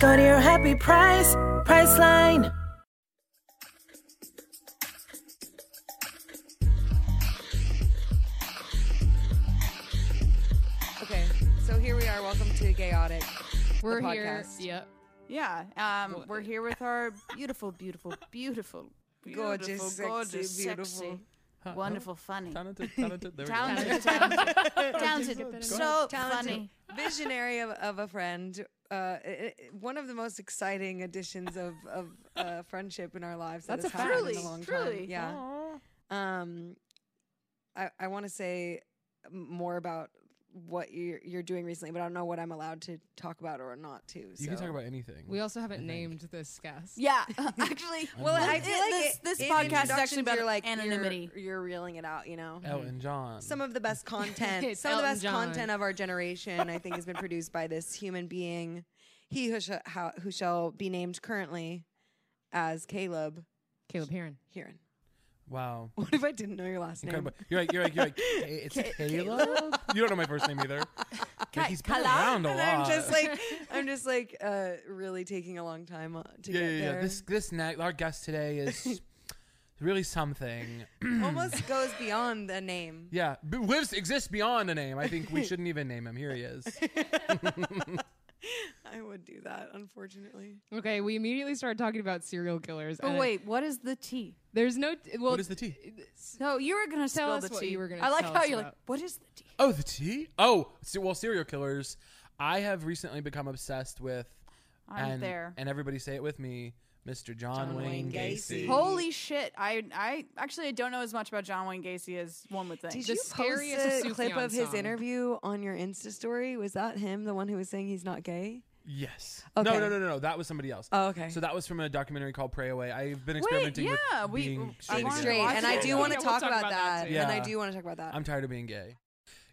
Go to your happy price, Priceline. Okay, so here we are. Welcome to Gayotic. We're the here. podcast. Yep. Yeah, um, we're here with our beautiful, beautiful, beautiful, Gorgeous, beautiful, sexy, gorgeous, beautiful. sexy, wonderful, funny, Talented, talented. There we go. talented, talented, talented, so Talented. funny. Visionary of, of a friend. Uh, one of the most exciting additions of of uh, friendship in our lives. that That's has a happened fact. in a long Truly, time. Yeah. Um, I I want to say more about what you're you're doing recently, but I don't know what I'm allowed to talk about or not to. You can talk about anything. We also haven't think. named this guest. Yeah, actually, Well, I this- feel like this, it- this in podcast is actually introductions, about you're like you're- anonymity. You're, reeling it out, you know. Elton mm-hmm. John. Some of the best content, It's some of the best John. content of our generation, I think, has been produced by this human being, he who, sh- how, who shall be named currently as Caleb Caleb Hearon. Hearon. Wow. What if I didn't know your last Incredible. name? You're like, you're like, you're like, "Hey, it's Caleb? You don't know my first name either. Like, he's been Caleb? around a And lot. I'm just like, I'm just like, uh, really taking a long time uh, to yeah, get yeah, yeah. there. This, this, na- our guest today is really something. almost goes beyond the name. Yeah, b- lives, exists beyond a name. I think we shouldn't even name him. Here he is. I would do that, unfortunately. Okay, we immediately started talking about serial killers. Oh and wait, what is the tea? there's no. T- well, what is the tea? So you were gonna Tell us the what tea. you were gonna I like tell how us you're like, what is the tea? Oh, the tea? Oh, so, well, serial killers. I have recently become obsessed with, I'm and, there. and everybody say it with me, Mr. John, John Wayne Wayne Gacy. Gacy. Holy shit! I I actually I don't know as much about John Wayne Gacy as one would think. Did The you post scariest a clip Sufjan of his song. interview on your Insta story? Was that him, the one who was saying he's not gay? Yes. Okay. No, no, no, no, no. That was somebody else. Oh, okay. So that was from a documentary called Pray Away. I've been Wait, experimenting yeah, with we- being I straight. wanted to straight, and I do want to Yeah, we'll talk, talk about, about that. that too. And I do want to talk about that. I'm tired of being gay.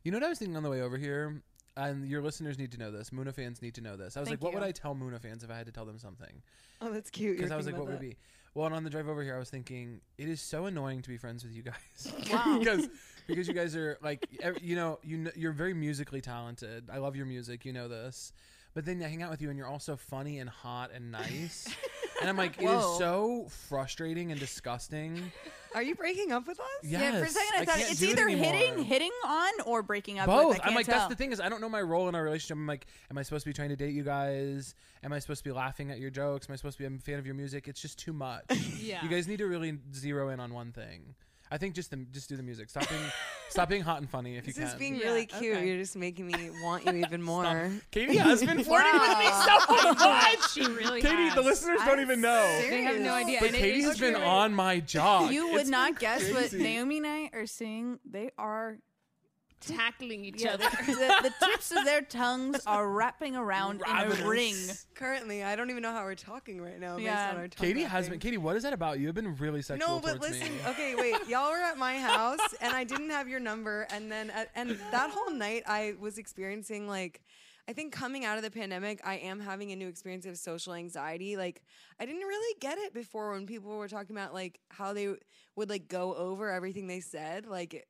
You know what I was thinking on the way over here? And your listeners need to know this. Muna fans need to know this. I was Thank like, what would. I tell Muna fans if I had to tell them something? oh, that's cute. Because I was like, what would it be? Well, and on the drive over here, I was thinking it is so annoying to be friends with you guys Wow. because because you guys are like you know you kn- you're very musically talented. I love your music, you know this. But then I hang out with you and you're also funny and hot and nice. and I'm like, it is Whoa. so frustrating and disgusting. Are you breaking up with us? Yes, yeah, for a second I, thought can't it's do it either anymore. hitting hitting on or breaking up. Both. With. I I'm like, tell. that's the thing is, I don't know my role in our relationship. I'm like, am I supposed to be trying to date you guys? Am I supposed to be laughing at your jokes? Am I supposed to be a fan of your music? It's just too much. Yeah. You guys need to really zero in on one thing. I think just the, just do the music. Stop being stop being hot and funny if you This can. is being Yeah, really cute. okay. You're just making me want you even more. Katie has been flirting with me so much. she really Katie, has. the listeners don't even know. They have no idea. But and Katie is has been true. on my job. You would It's not been guess what crazy. Naomi and I are seeing. They are tackling each yeah, other. the, the tips of their tongues are wrapping around in a Ravenous. ring. Currently, I don't even know how we're talking right now. Yeah. Based on our Katie talk has been. Katie, what is that about? You have been really sexual No, but listen. me. Okay, wait. Y'all were at my house, and I didn't have your number. And then, uh, and that whole night, I was experiencing like, I think coming out of the pandemic, I am having a new experience of social anxiety. Like, I didn't really get it before when people were talking about like how they would like go over everything they said. Like,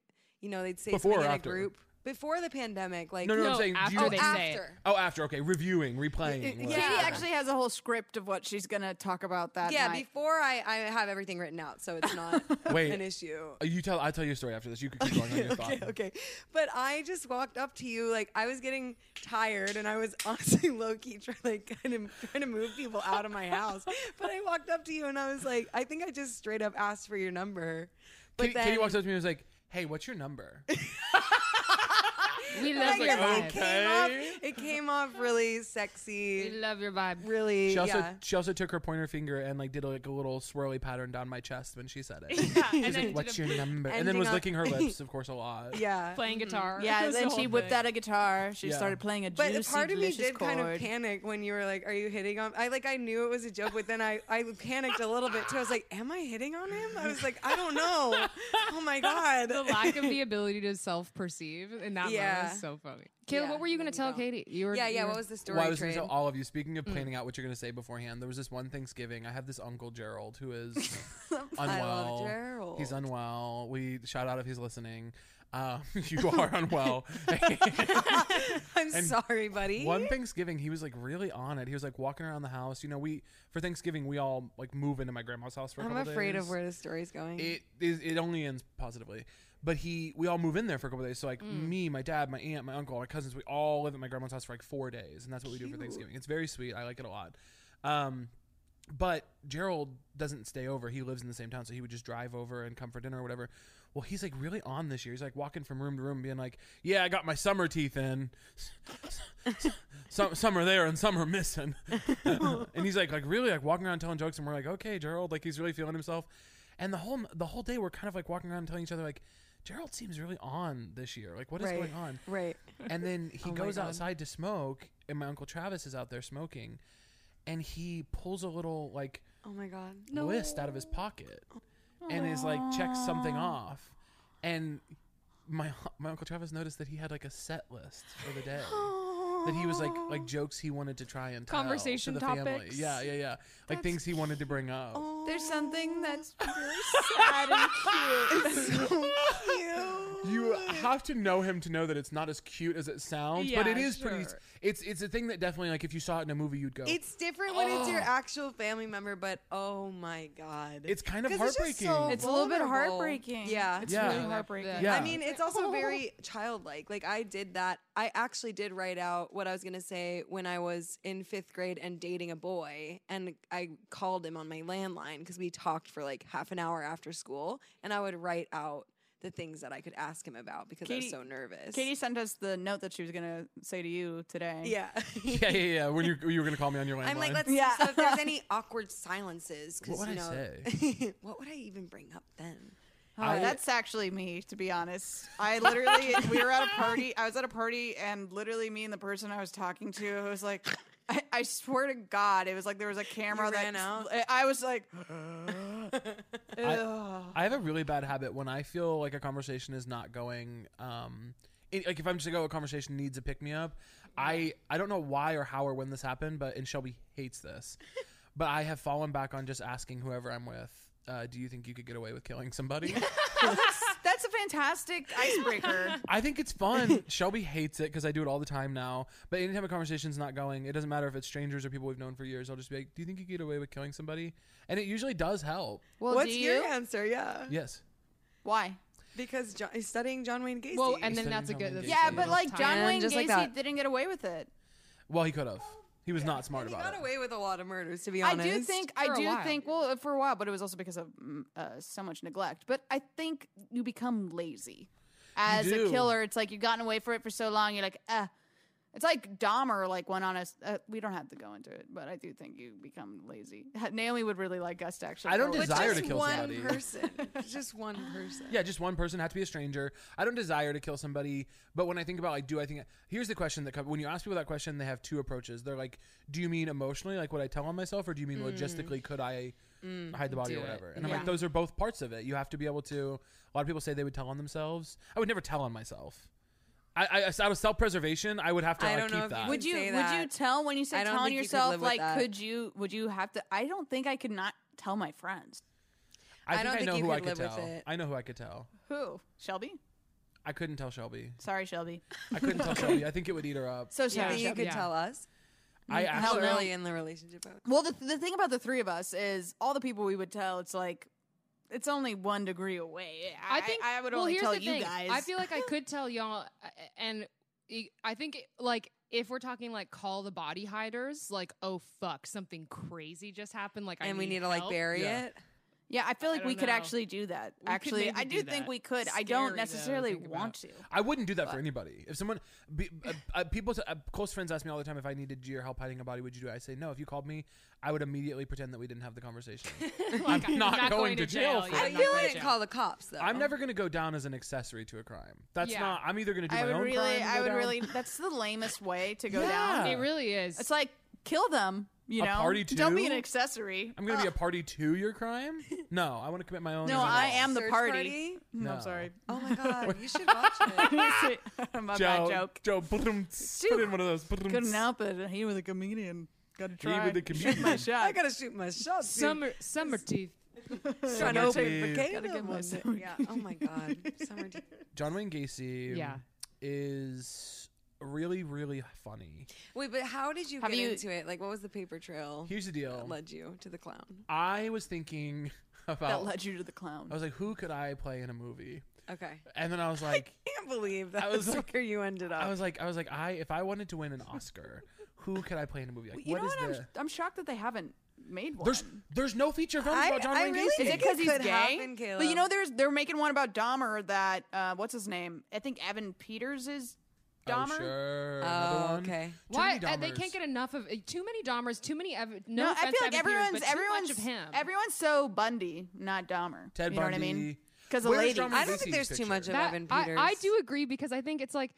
you know, they'd say Before something or in after? a group before the pandemic. Like, No, no, No, I'm saying. do after you, oh, they say it. after. oh, after. Okay, reviewing, replaying. yeah. whatever. Katie actually has a whole script of what she's gonna talk about that Yeah, night. before I, I have everything written out, so it's not Wait. an issue. Uh, You tell. I'll tell you a story after this. You can keep going on your okay, thought. okay. But I just walked up to you like I was getting tired and I was honestly low key trying like kind of trying to move people out of my house. But I walked up to you and I was like, I think I just straight up asked for your number. But Katie, then Katie walks up to me and was like, "Hey, what's your number?" We love I your guess vibe. It came, off, Okay. it came off really sexy. We love your vibe. Really, She also yeah. she also took her pointer finger and like did like a little swirly pattern down my chest when she said it. Yeah, and She's then like, "What's your number?" And then Ending was on- licking her lips, of course, a lot. yeah. playing mm-hmm. guitar. Yeah, It was then the she whole whipped thing. out a guitar. She Yeah. started playing a But juicy, part of me delicious did kind of chord. panic when you were like, "Are you hitting on?" I like I knew it was a joke, but then I I panicked a little bit too. I was like, "Am I hitting on him?" I was like, "I don't know." Oh my god. the lack of the ability to self-perceive in that Yeah. moment is so funny. Kayla, Yeah, what were you no, going to you tell don't. Katie? You were yeah, yeah. you What was the story? Well, I was going to train? tell all of you. Speaking of planning out what you're going to say beforehand, there was this one Thanksgiving. I have this uncle Gerald who is I love unwell. Gerald. He's unwell. We shout out if he's listening. Um, you are unwell. I'm And sorry, buddy. One Thanksgiving, he was like really on it. He was like walking around the house. You know, we for Thanksgiving we all like move into my grandma's house for. A I'm couple afraid days. of where the story's going. it is. It only ends positively. But he, we all move in there for a couple of days. So like Mm. me, my dad, my aunt, my uncle, my cousins, we all live at my grandma's house for like four days, and that's what we do for Cute. Thanksgiving. It's very sweet. I like it a lot. Um, but Gerald doesn't stay over. He lives in the same town, so he would just drive over and come for dinner or whatever. Well, he's like really on this year. He's like walking from room to room, being like, "Yeah, I got my summer teeth in. some some are there and some are missing." and he's like, like really like walking around telling jokes, and we're like, "Okay, Gerald," like he's really feeling himself. And the whole the whole day, we're kind of like walking around telling each other like, "Gerald seems really on this year. Like, what is right. going on?" Right. And then he Oh goes outside to smoke, and my uncle Travis is out there smoking, and he pulls a little like Oh my god. list out of his pocket, and is like checks something off, and my my uncle Travis noticed that he had like a set list for the day. That he was like like jokes he wanted to try and tell Conversation to the family. topics. Yeah, yeah, yeah. Like things he wanted to bring up. Oh. There's something that's really sad and cute. so cute. You have to know him to know that it's not as cute as it sounds, but it Yeah, is pretty. sure. It's it's a thing that definitely like if you saw it in a movie, you'd go. It's different when it's your actual family member, but oh my god. It's kind of 'Cause it's just heartbreaking. so It's a little bit vulnerable. heartbreaking. Yeah. It's Yeah. really heartbreaking. Yeah. I mean, it's also very childlike. Like I did that. I actually did write out what I was gonna say when I was in fifth grade and dating a boy, and I called him on my landline because we talked for like half an hour after school, and I would write out the things that I could ask him about because I was so nervous. Katie sent us the note that she was gonna say to you today. yeah. yeah, yeah, yeah. When you you were gonna call me on your landline. I'm like, let's Yeah. so if there's any awkward silences, because What would you I know, say? what would I even bring up then? Oh, I- that's actually me, to be honest. I literally, we were at a party. I was at a party, and literally, me and the person I was talking to was like, I, I swear to God, it was like there was a camera You that ran out? I was like, I, I have a really bad habit when I feel like a conversation is not going. Um, it, like if I'm just like, oh, a conversation needs a pick me up. I I don't know why or how or when this happened, but and Shelby hates this, but I have fallen back on just asking whoever I'm with. Uh, do you think you could get away with killing somebody? That's a fantastic icebreaker. I think it's fun. Shelby hates it because I do it all the time now. But anytime a conversation's not going, it doesn't matter if it's strangers or people we've known for years. I'll just be like, "Do you think you could get away with killing somebody?" And it usually does help. Well, What's do your you? answer? Yeah, Yes. Why? because John, he's studying John Wayne Gacy. Well, and then Studying that's a John good. Wayne that's Gacy. a Yeah, good but like tie-in. John Wayne just like Gacy that. didn't get away with it. Well, he could have. He was not smart he about got it. away with a lot of murders, to be honest. I do think I do while. think well for a while, but it was also because of mm, uh, so much neglect. But I think you become lazy as a killer. It's like you've gotten away for it for so long. You're like, ah. It's like Dahmer, like went on a. s- Uh, we don't have to go into it, but I do think you become lazy. Naomi would really like us to actually. I don't go But into desire it. to just kill one somebody. person. just one person. Yeah, just one person had to be a stranger. I don't desire to kill somebody, but when I think about like, do I think? Here's the question that comes when you ask people that question. They have two approaches. They're like, do you mean emotionally, like what I tell on myself, or do you mean logistically? Could I hide the body Do or it. whatever? And I'm Yeah. like, those are both parts of it. You have to be able to. A lot of people say they would tell on themselves. I would never tell on myself. I, I out of self preservation, I would have to I like, don't know keep if you that. Would you say would you tell when you say I don't telling think you could yourself live with like that. could you would you have to? I don't think I could not tell my friends. I I think don't I think know you who I could could live with tell. it. I know who I could tell. Who Shelby? I couldn't tell Shelby. Sorry, Shelby. I couldn't tell Shelby. I think it would eat her up. So Yeah. Think you Shelby. could yeah. tell us. I Hell How actually. no. early in the relationship? I Well, the, the thing about the three of us is all the people we would tell. It's like it's only one degree away. I, I think I would well, only tell you thing. guys. I feel like I could tell y'all, uh, and I think like if we're talking like call the body hiders, like oh fuck, something crazy just happened. Like I and we need to like bury Yeah. it. Yeah, I feel like don't we could know. actually do that. We actually, I do do think we could. I don't necessarily think want to. I wouldn't do that for anybody. If someone, be, uh, uh, people, uh, close friends ask me all the time if I needed your help hiding a body, would you do it? I say no. If you called me, I would immediately pretend that we didn't have the conversation. Like, I'm not, going, to jail. for yeah, it. I not feel like jail. call the cops though. I'm never going to go down as an accessory to a crime. That's Yeah. not. I'm either going to do I my would own really, crime. I would down. really. That's the lamest way to go Yeah. down. It really is. It's like kill them. You A know, party don't be an accessory. I'm going to be uh. a party to your crime. No, I want to commit my own. No, as I am the Search party. Mm, no, No. I'm sorry. Oh my god, you should watch it. My Joe, bad joke. Joe, put, him, put in one of those. Put Couldn't help it. He was a comedian. Got to He try. was a Shoot my comedian. shot. I gotta shoot my shot. dude. summer summer teeth. trying to open teeth. the Gotta get my One summer. Yeah. Oh my god. Summer teeth. John Wayne Gacy. Yeah. is really really funny. Wait, but how did you Have get you- into it? Like, what was the paper trail Here's the deal. that deal. led you to the clown? I was thinking about. that led you to the clown. I was like, who could I play in a movie? Okay. And then I was like, I Can't believe I that's was like- where you ended up. I was like, I was like, I if I wanted to win an Oscar, who could I play in a movie? Like, you what know is what? the? I'm, I'm shocked that they haven't made one. There's there's no feature films I- about John I Wayne really Gacy. Is it think because it he's could gay? happen, But you know, there's they're making one about Dahmer that uh, what's his name? I think Evan Peters is Dahmer. Oh, sure. Another oh, one. okay. Too Why many uh, they can't get enough of uh, too many Dahmers, too many. Ev- no, No, I feel like Evan Peters, everyone's but too everyone's much of him. everyone's so Bundy, not Dahmer. Ted you know what I Bundy. mean? Because the Where's ladies. John Wayne I don't think Gacy's there's too much of That- Evan I, Peters. I do agree because I think it's like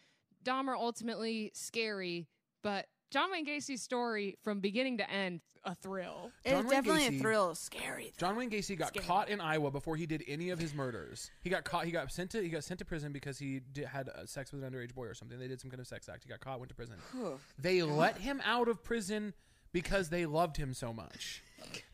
Dahmer ultimately scary, but John Wayne Gacy's story from beginning to end a thrill. It's John Wayne definitely Gacy- a thrill. Scary. Though. John Wayne Gacy got caught in Iowa before he did any of his murders. He got caught. He got sent to. He got sent to prison because he did, had uh, sex with an underage boy or something. They did some kind of sex act. He got caught. Went to prison. they let him out of prison because they loved him so much.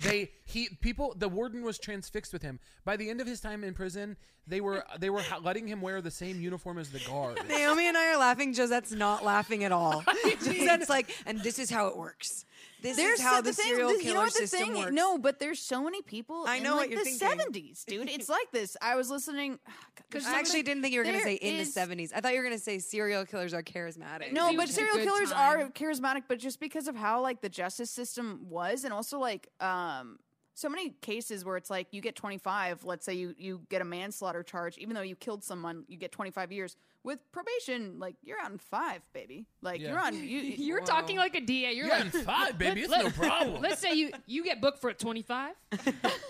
They he people the warden was transfixed with him. By the end of his time in prison, they were they were letting him wear the same uniform as the guard. Naomi and I are laughing. Josette's not laughing at all. Josette's like, and this is how it works. This There's is how so- the, thing- serial this- killer you know what the system thing, works. No, but there's so many people. I in, know what like, you're the thinking. 70s, dude. It's like this. I was listening. Because I actually didn't think you were going to say in is- the 70s. I thought you were going to say serial killers are charismatic. No, but serial killers time. are charismatic, but just because of how like the justice system was, and also like um so many cases where it's like you get 25 let's say you you get a manslaughter charge even though you killed someone you get 25 years with probation like you're out in five baby like Yeah. you're on you You're talking like a DA. You're You're like in five, baby. It's let- no problem. Let's say you you get booked for a 25.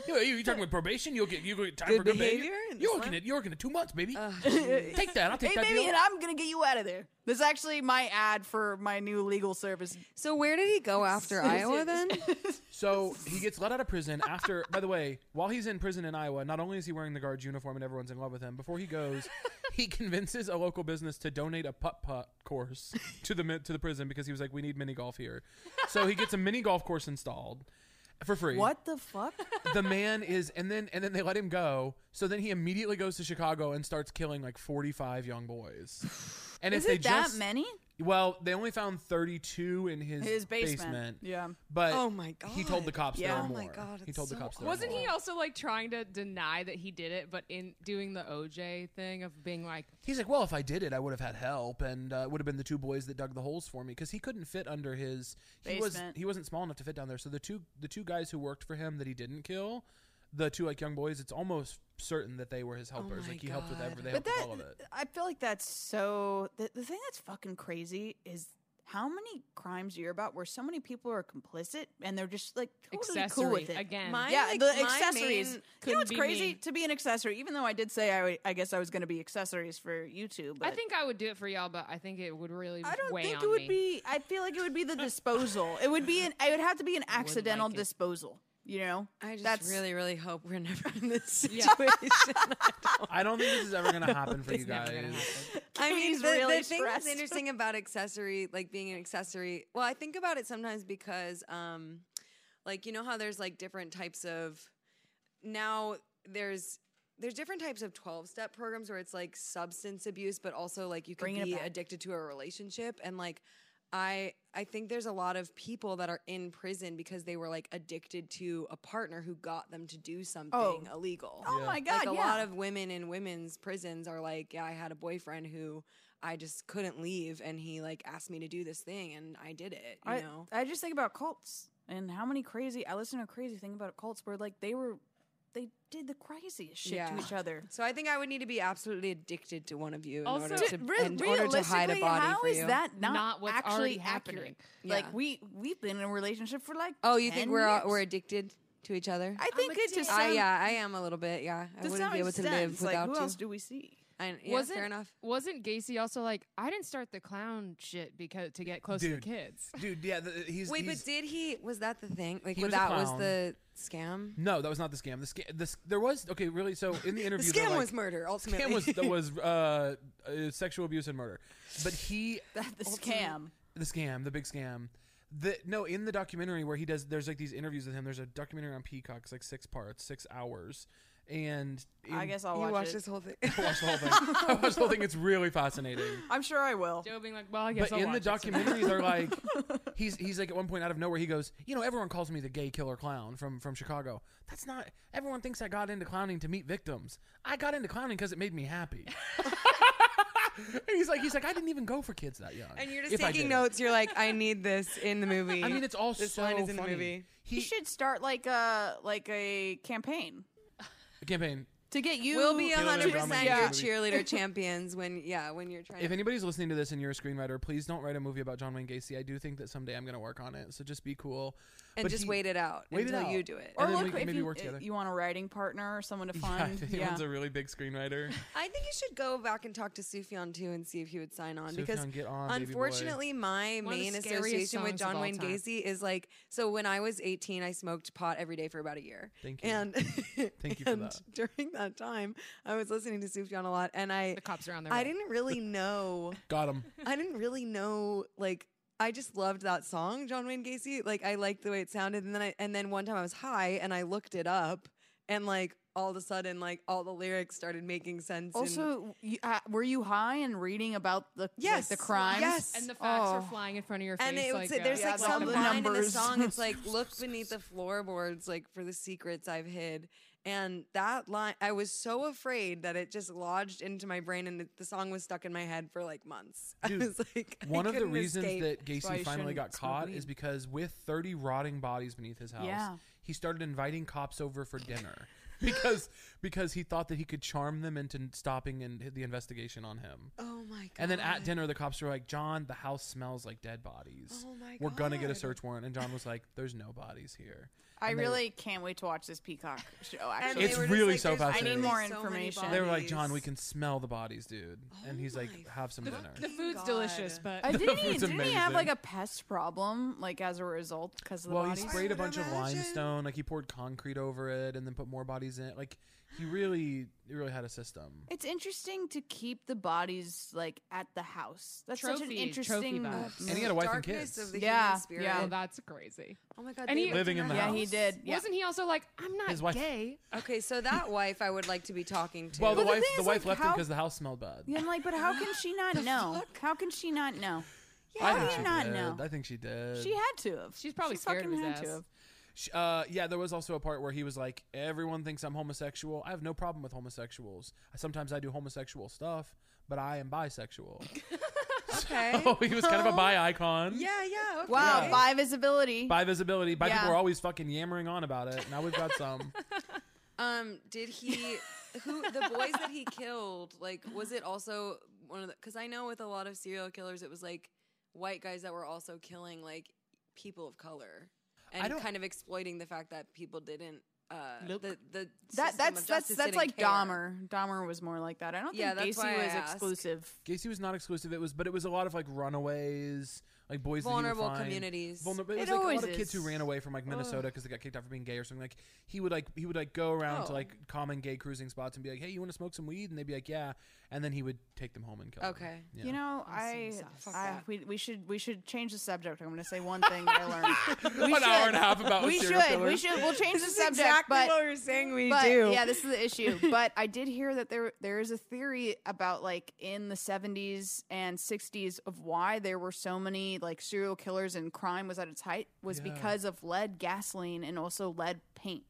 You, you, you talking about probation? You'll get you get time Good for good behavior behavior. in You're this working one? it. You're working it two months, baby. take that. I'll take hey that. baby deal. and i'm gonna get you out of there this is actually my ad for my new legal service So where did he go after Iowa then? So he gets let out of prison after. by the way, while he's in prison in Iowa, not only is he wearing the guard's uniform and everyone's in love with him, before he goes, he convinces a local business to donate a putt putt course to the to the prison because he was like, "We need mini golf here." So he gets a mini golf course installed for free. what the fuck The man is, and then and then they let him go. So then he immediately goes to Chicago and starts killing like forty five young boys. And is if they it that just many well, they only found thirty two in his his basement, yeah But Oh my god, he told the God. cops Yeah. there Oh were my more. God, he it's told the so cops there were Wasn't more. he also like trying to deny that he did it, but in doing the OJ thing of being like, He's like, well, if I did it, I would have had help, and uh, it would have been the two boys that dug the holes for me because he couldn't fit under his. He was Basement. he wasn't small enough to fit down there. So the two the two guys who worked for him that he didn't kill, the two like young boys, it's almost certain that they were his oh helpers. my like he helped with everything. but helped that with all of it. I feel like that's so. The, the thing that's fucking crazy is how many crimes you hear about where so many people are complicit and they're just like totally accessory cool with it. again. My- yeah, like, the accessories. main- you know what's crazy me. to be an accessory? Even though I did say I, I guess I was going to be accessories for YouTube. But I think I would do it for y'all, but I think it would really I don't weigh think on it would me. be. I feel like it would be the disposal. it would be an. It would have to be an accidental it. disposal. You know. I just That's really, really hope we're never in this Yeah. situation. I don't think this is ever going to happen for you guys. I mean, He's the, really the thing that's interesting about accessory, like being an accessory, well, I think about it sometimes because, um, like, you know how there's like different types of, now there's, there's different types of 12 step programs where it's like substance abuse, but also like you can Bringing it be addicted to a relationship. And like, I, I think there's a lot of people that are in prison because they were like addicted to a partner who got them to do something oh. illegal. Oh Yeah. my god! Like a yeah. lot of women in women's prisons are like, yeah, I had a boyfriend who I just couldn't leave, and he like asked me to do this thing, and I did it. You I, know, I just think about cults and how many crazy. I listen to a crazy thing about cults where like they were they did the craziest shit Yeah. to each other. So I think I would need to be absolutely addicted to one of you in Also- order to Re- in order to hide a realistically, body how for is you. that not, Not what's actually already accurate? happening. Like we we've been in a relationship for like. Oh, you 10 think we're all, years. we're addicted to each other? I think it just. I, uh, yeah, I am a little bit. Yeah, I To wouldn't some be able to extent, live it's like, without who you. else do we see? I, yeah, wasn't fair enough. wasn't Gacy also like I didn't start the clown shit because to get close to the kids? dude. Yeah, the, he's Wait, he's, but did he? Was that the thing? Like, was that was the scam. no, that was not the scam. The scam. This there was okay. Really, so in the The interview, they're scam like, was murder. Ultimately, Scam was that was uh, uh, sexual abuse and murder, but he the scam. the scam, the big scam. The no, in the documentary where he does, there's like these interviews with him. There's a documentary on Peacock. It's like six parts, six hours, and I guess I'll you watch watched it. this whole thing. I watched the whole thing. I watched the whole thing. It's really fascinating. I'm sure I will. Joe being like, well, I guess But I'll in the watch it sometime. documentary, they're like, he's he's like at one point out of nowhere, he goes, you know, everyone calls me the gay killer clown from from Chicago. That's not. Everyone thinks I got into clowning to meet victims. I got into clowning because it made me happy. And he's like, he's like, I didn't even go for kids that young. and you're just If I taking did. notes. You're like, I need this in the movie. I mean, it's all this so line is in funny. the movie. He You should start like a like a campaign the campaign. to get you. We'll be Feel it hundred in percent Dominic your cheerleader champions when yeah when you're trying. If to anybody's listening to this and you're a screenwriter, please don't write a movie about John Wayne Gacy. I do think that someday I'm going to work on it. So just be cool. And But just he- wait it out wait it until out. you do it. or then look we if maybe you, work together. you want a writing partner or someone to find. Yeah, fund. if anyone's a really big screenwriter. I think you should go back and talk to Sufjan too and see if he would sign on because Sufjan, get on, baby boy. unfortunately my One of the main scariest association with songs of John all Wayne time. Gacy is like so when I was 18 I smoked pot every day for about a year. Thank you. And Thank you for and that. During that time I was listening to Sufjan a lot and I The cops are on their I way. didn't really know Got him. I didn't really know like I just loved that song, John Wayne Gacy. Like I liked the way it sounded, and then I and then one time I was high and I looked it up, and like all of a sudden, like all the lyrics started making sense. and- Also, you, uh, were you high and reading about the like, Yes, the crimes? yes. and the facts are Oh. flying in front of your face. and it, like, was- there's uh, like Yeah, some the line in the numbers. song. It's like look beneath the floorboards, like for the secrets I've hid. And that line, I was so afraid that it just lodged into my brain, and the song was stuck in my head for like months. Dude, I was like, I One of the reasons escape. that why you Gacy finally got caught is because with 30 rotting bodies beneath his house, Yeah. he started inviting cops over for dinner because because he thought that he could charm them into stopping and the investigation on him. oh my god! And then at dinner, the cops were like, "John, the house smells like dead bodies. Oh my We're gonna get a search warrant." And John was like, "There's no bodies here." I And were- really can't wait to watch this Peacock show. And Actually, they It's were just really like, so "There's fascinating. I need more so many information. They were like, "John, we can smell the bodies, dude." and Oh he's like, my "Have some dinner." the food's God. delicious, but Uh, didn't he? food's Didn't he have like a pest problem, like as a result, because of the Well, he bodies? sprayed a would bunch of imagine. limestone. Like he poured concrete over it, and then put more bodies in it. Like he really, he really had a system. It's interesting to keep the bodies like at the house. That's such an Trophy- interesting. trophy vibes. Mm. And he had a wife and Darkness kids. of the Yeah, human spirit. yeah. oh, that's crazy. Oh my god! And they he- Living in her the yeah, house. he did. Yeah. Wasn't he also like, I'm not His wife- gay? Okay, so that wife I would like to be talking to. Well, the But the wife, thing the is, wife like, left him how- because the house smelled bad. Yeah, I'm like, but how can she not know? How can she not know? I How think do she you not did. know? I think she did. She had to have. She's probably she scared of his had ass. To have. Sh- Uh, yeah, there was also a part where he was like, "Everyone thinks I'm homosexual. I have no problem with homosexuals. Sometimes I do homosexual stuff, but I am bisexual." okay. oh, he was kind of a bi icon. Yeah, yeah. Okay. Wow, bi visibility. Bi visibility. Bi Yeah. people are always fucking yammering on about it. Now we've got some. Um, did he? Who the boys that he killed? Like, was it also one of the? Because I know with a lot of serial killers, it was like white guys that were also killing like people of color I and don't- kind of exploiting the fact that people didn't. Uh, Look. the the that that's of that's that's like care. Dahmer. Dahmer was more like that. I don't Yeah, think that's Gacy was exclusive. Gacy was not exclusive. It was, but it was a lot of like runaways, like boys Vulnerable that he would find. communities. Vulnerable. It It was like a always lot of kids who ran away from like Minnesota because they got kicked out for being gay or something. Like he would like he would like go around to Oh. like common gay cruising spots and be like, "Hey, you want to smoke some weed?" And they'd be like, "Yeah," and then he would take them home and kill them. Okay. Yeah. You know, I, I we, we should we should change the subject. I'm going to say one thing that I learned. We An hour and a half about we serial should we should we'll change the This is subject, exactly but what we're saying we but do. yeah, this is the issue. but I did hear that there there is a theory about like in the 70s and 60s of why there were so many like serial killers and crime was at its height was Yeah. because of lead gasoline and also lead paint.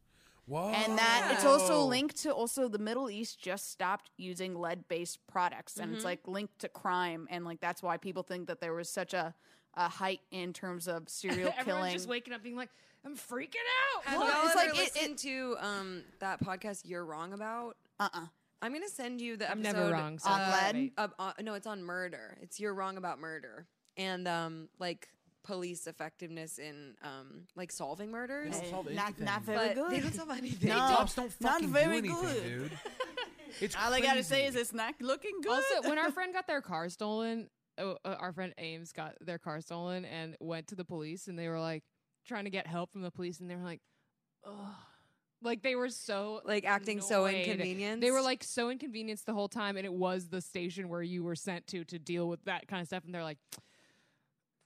Whoa. And that it's also linked to also the Middle East just stopped using lead based products and it's like linked to crime and like that's why people think that there was such a uh, height in terms of serial Everyone's killing. just waking up being like, I'm freaking out. Have Well, y'all it's ever like it- listened to um that podcast You're Wrong About? uh uh I'm gonna send you the I'm episode never wrong. So On that's lead? great. Of, uh, no, it's on murder. It's You're Wrong About Murder and um like police effectiveness in um like solving murders. They don't solve not anything. not very But good. they don't solve anything. No. Cops don't not very do anything, good. dude. It's All I gotta say is it's not looking good. Also, when our friend got their car stolen, oh, uh, our friend Ames got their car stolen and went to the police, and they were like trying to get help from the police, and they were like, "Ugh." Like they were so Like acting so annoyed. inconvenienced. They were like so inconvenienced the whole time, and it was the station where you were sent to to deal with that kind of stuff. And they're like,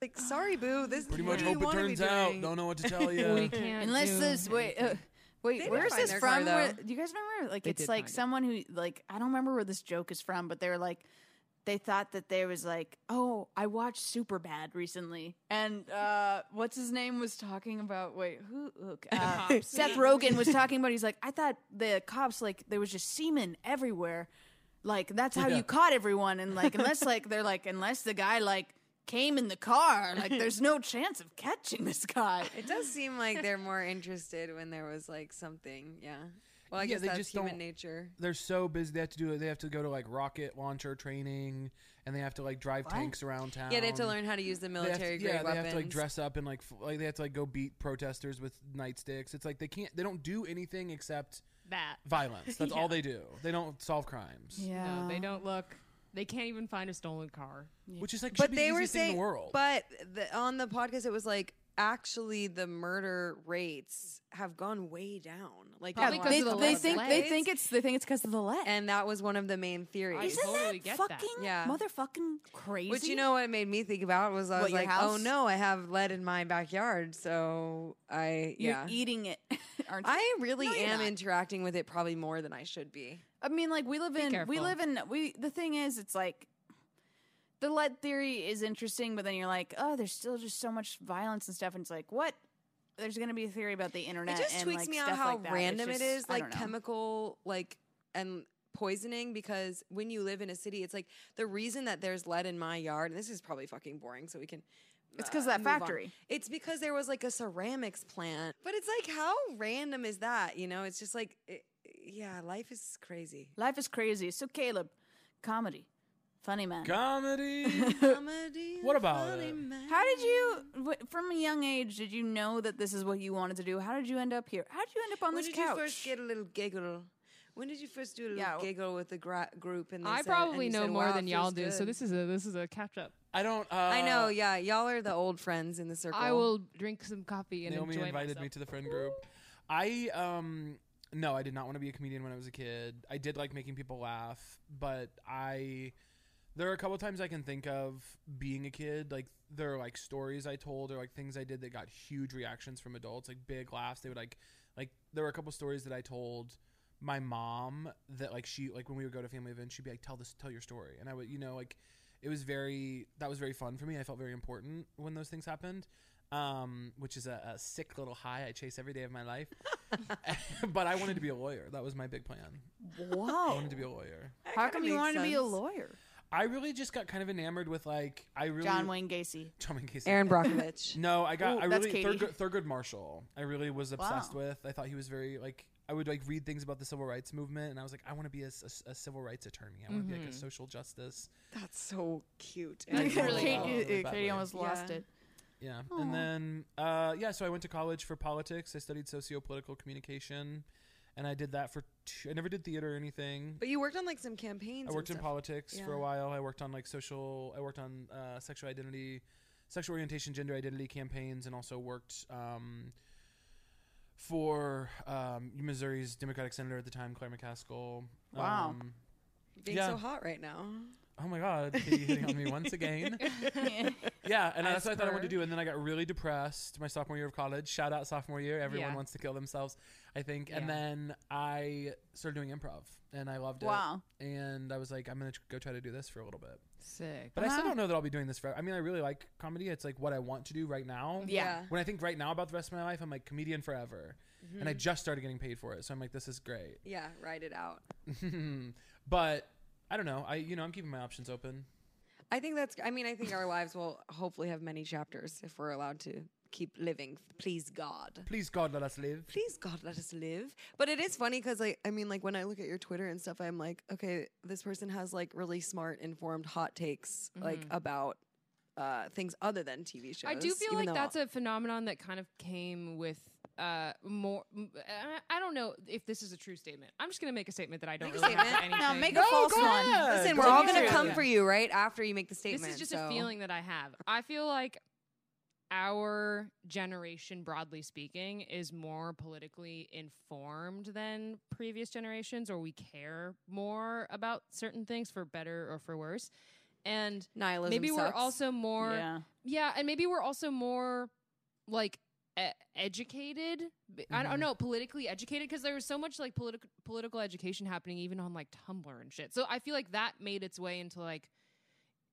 like, sorry, boo. This Pretty what much do you hope it wanna be turns out. doing?" Don't know what to tell you. "We can't." Unless do this wait uh, anything." wait They did where's find this their car, from? Where, do you guys remember? Like They it's like find it. someone who like I don't remember where this joke is from, but they're like they thought that there was like oh I watched Superbad recently, and uh what's his name was talking about wait who look uh, cops. Seth Rogen was talking about he's like I thought the cops like there was just semen everywhere, like that's how Yeah. you caught everyone, and like unless like they're like unless the guy like came in the car, like there's no chance of catching this guy. It does seem like they're more interested when there was like something. Yeah. Well, I Yeah, guess they that's just human nature. They're so busy. They have to do it. They have to go to like rocket launcher training, and they have to like drive What? tanks around town. Yeah, they have to learn how to use the They to- military grade yeah, weapons. they have to like dress up and like f- like they have to like go beat protesters with nightsticks. It's like they can't. They don't do anything except that. violence. That's all they do. They don't solve crimes. Yeah, No, they don't look. They can't even find a stolen car. Which is like, should but be they the were easiest thing in saying, the world. but the, on the podcast, it was like actually the murder rates have gone way down. Like Probably in 'cause they, the of the they last think lead. they decades. think it's they think it's because of the lead. and that was one of the main theories. I Isn't totally that get that. fucking Yeah. motherfucking crazy? Which you know what it made me think about was I What, was your like, house? oh no, I have lead in my backyard, so I you're yeah. eating it, aren't you? I really No, you're am not. interacting with it probably more than I should be. I mean, like we live in we live in we. The thing is, it's like the lead theory is interesting, but then you're like, oh, there's still just so much violence and stuff, and it's like, what? There's going to be a theory about the internet. It just and, tweaks like, me out how like random just- it is, like chemical, like and poisoning. Because when you live in a city, it's like the reason that there's lead in my yard. And this is probably fucking boring, so we can. It's 'cause uh, of that move on. factory. It's because there was like a ceramics plant, but it's like how random is that? You know, it's just like, it, yeah, life is crazy. Life is crazy. So Caleb, comedy, funny man. Comedy. Comedy. What about funny it? man. How did you, from a young age, did you know that this is what you wanted to do? How did you end up here? How did you end up on when this did couch? you first get a little giggle? When did you first do a little Yeah, giggle with the gra- group? And they I said- probably and you know said, more "Wow, than y'all feels do, so good." this is a this is a catch up. I don't. Uh, I know, yeah, y'all are the old friends in the circle. I will drink some coffee and Naomi enjoy invited myself. me to the friend group. I um no, I did not want to be a comedian when I was a kid. I did like making people laugh, but I there are a couple times I can think of being a kid. Like there are like stories I told or like things I did that got huge reactions from adults, like big laughs. They would like like there were a couple stories that I told my mom that like she like when we would go to family events, she'd be like, "Tell this, tell your story," and I would you know like it was very that was very fun for me. I felt very important when those things happened um, which is a, a sick little high I chase every day of my life. but I wanted to be a lawyer. That was my big plan. Wow. I wanted to be a lawyer. That How come you makes wanted to be a lawyer? I really just got kind of enamored with like I really John Wayne Gacy. John Wayne Gacy. Aaron Brockovich. No, I got Ooh, I really Katie. Thurgood, Thurgood Marshall. I really was obsessed Wow. with. I thought he was very like I would like read things about the civil rights movement, and I was like, I want to be a civil rights attorney. I want to be like a Mhm. social justice. That's so cute. I Katie, know, really really cool. badly. Katie almost lost Yeah. it. Yeah, Aw. and then uh, yeah, so I went to college for politics. I studied socio-political communication, and I did that for. Two, I never did theater or anything. But you worked on like some campaigns. I worked in politics for a while. I worked on like social. I worked on uh, sexual identity, sexual orientation, gender identity campaigns, and also worked um, for um, Missouri's Democratic senator at the time, Claire McCaskill. Wow. Um, Being Yeah. so hot right now. Oh my God, Katie hitting on me once again. Yeah, and that's what I thought I wanted to do. And then I got really depressed my sophomore year of college. Shout out sophomore year. Everyone Yeah. wants to kill themselves, I think. And Yeah. then I started doing improv, and I loved it. Wow. And I was like, I'm gonna go try to do this for a little bit. Sick. But I still Wow. don't know that I'll be doing this forever. I mean, I really like comedy. It's like what I want to do right now. Yeah. When I think right now about the rest of my life, I'm like comedian forever. And I mm-hmm. just started getting paid for it, so I'm like, this is great. Yeah, write it out. but I don't know. I you know I'm keeping my options open. I think that's. I mean, I think our lives will hopefully have many chapters if we're allowed to keep living. Please God. Please God, let us live. Please God, let us live. But it is funny because, like, I mean, like when I look at your Twitter and stuff, I'm like, okay, this person has like really smart, informed, hot takes, like about uh, things other than TV shows. I do feel like that's a phenomenon that kind of came with uh more m- I- I don't know if this is a true statement. I'm just going to make a statement that I don't Make a really have statement. anything. No, make a false one. Listen, we're all gonna come Yeah. for you right after you make the statement. This is just so- a feeling that I have. I feel like our generation, broadly speaking, is more politically informed than previous generations, or we care more about certain things for better or for worse. And Nihilism. maybe we're also more Yeah. yeah, and maybe we're also more like e- educated. I don't know, politically educated because there was so much like political political education happening even on like Tumblr and shit. So I feel like that made its way into like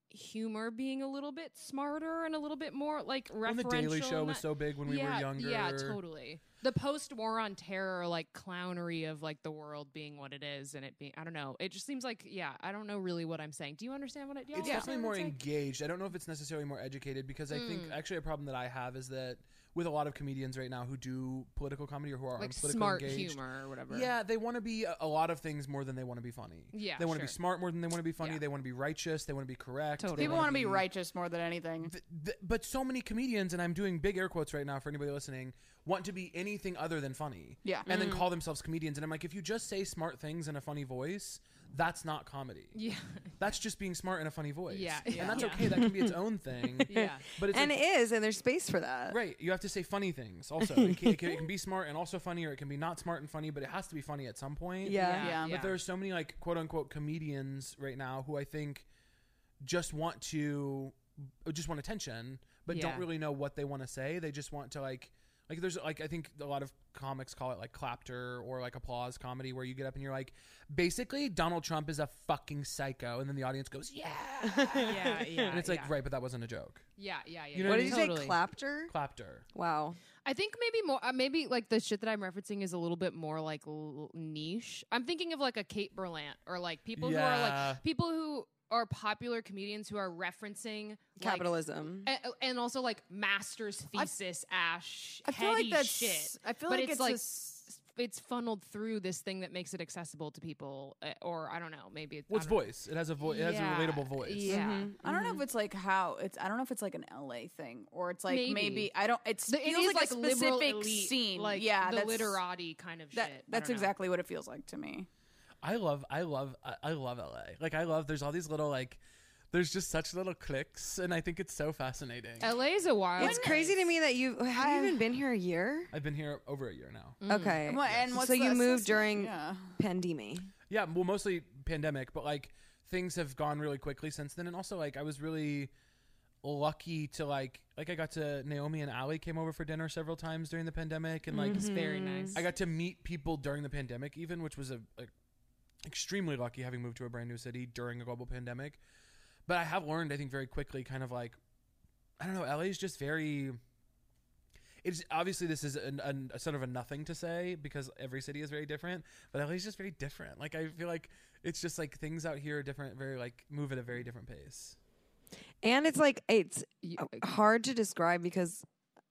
humor being a little bit smarter and a little bit more like referential. When the Daily Show was so big when we yeah, were younger. Yeah, totally. The post war on terror, like clownery of like the world being what it is, and it being I don't know. It just seems like yeah, I don't know really what I'm saying. Do you understand what it? It's definitely more engaged. I don't know if it's necessarily more educated because I think Mm. actually a problem that I have is that with a lot of comedians right now who do political comedy or who are like politically smart engaged, humor or whatever. Yeah, they want to be a, a lot of things more than they want to be funny. Yeah, they want to be smart more than they want to be funny. Yeah. They want to be righteous. They want to be correct. Totally. they People wanna want to be righteous more than anything. Th- th- but so many comedians, and I'm doing big air quotes right now for anybody listening, want to be anything other than funny. Yeah. And Mm. then call themselves comedians. And I'm like, if you just say smart things in a funny voice, that's not comedy. Yeah. That's just being smart in a funny voice. Yeah, And that's Yeah. okay. That can be its own thing. Yeah. But it's and like, it is, and there's space for that. Right, you have to say funny things. Also, it can, it, can, it can be smart and also funny, or it can be not smart and funny, but it has to be funny at some point. Yeah. Yeah. But there are so many like quote unquote comedians right now who I think just want to uh, just want attention, but Yeah. don't really know what they want to say. They just want to like like there's like I think a lot of comics call it like clapter or like applause comedy where you get up and you're like basically Donald Trump is a fucking psycho and then the audience goes yeah yeah, yeah. and it's like yeah. right but that wasn't a joke. Yeah, yeah, yeah. You know What what I did you totally. say? Clapter. Clapter. Wow. I think maybe more. Uh, maybe like the shit that I'm referencing is a little bit more like l- niche. I'm thinking of like a Kate Berlant or like people who are like people who are popular comedians who are referencing like, Capitalism. a- and also like master's thesis ash I feel like that's. shit. I feel but like it's, it's, like a s- it's funneled through this thing that makes it accessible to people, uh, or I don't know, maybe it's Well, it's I don't- voice. It has a voice. It has Yeah, a relatable voice. Yeah, Mhm. I don't know if it's like how it's. I don't know if it's like an LA thing or it's like maybe, Maybe. I don't. It's it feels like, like, a specific elite, scene. like yeah, the that's, literati kind of That, shit. That's don't know. exactly what it feels like to me. I love, I love, I, I love LA. Like I love. There's all these little like, there's just such little cliques, and I think it's so fascinating. LA is a wild. It's crazy to me that you have you even been here a year. I've been here over a year now. Mm. Okay. And what- and what's so the you moved assessment? during Yeah. pandemic. Yeah, well, mostly pandemic, but like things have gone really quickly since then, and also like I was really lucky to like like I got to Naomi and Ali came over for dinner several times during the pandemic, and like It's very nice. I got to meet people during the pandemic, even which was a, a extremely lucky having moved to a brand new city during a global pandemic. But I have learned, I think, very quickly, kind of like I don't know, LA is just very. It's obviously this is an, an, a sort of a nothing to say because every city is very different, but LA is just very different. Like I feel like it's just like things out here are different, very like move at a very different pace. And it's like it's hard to describe because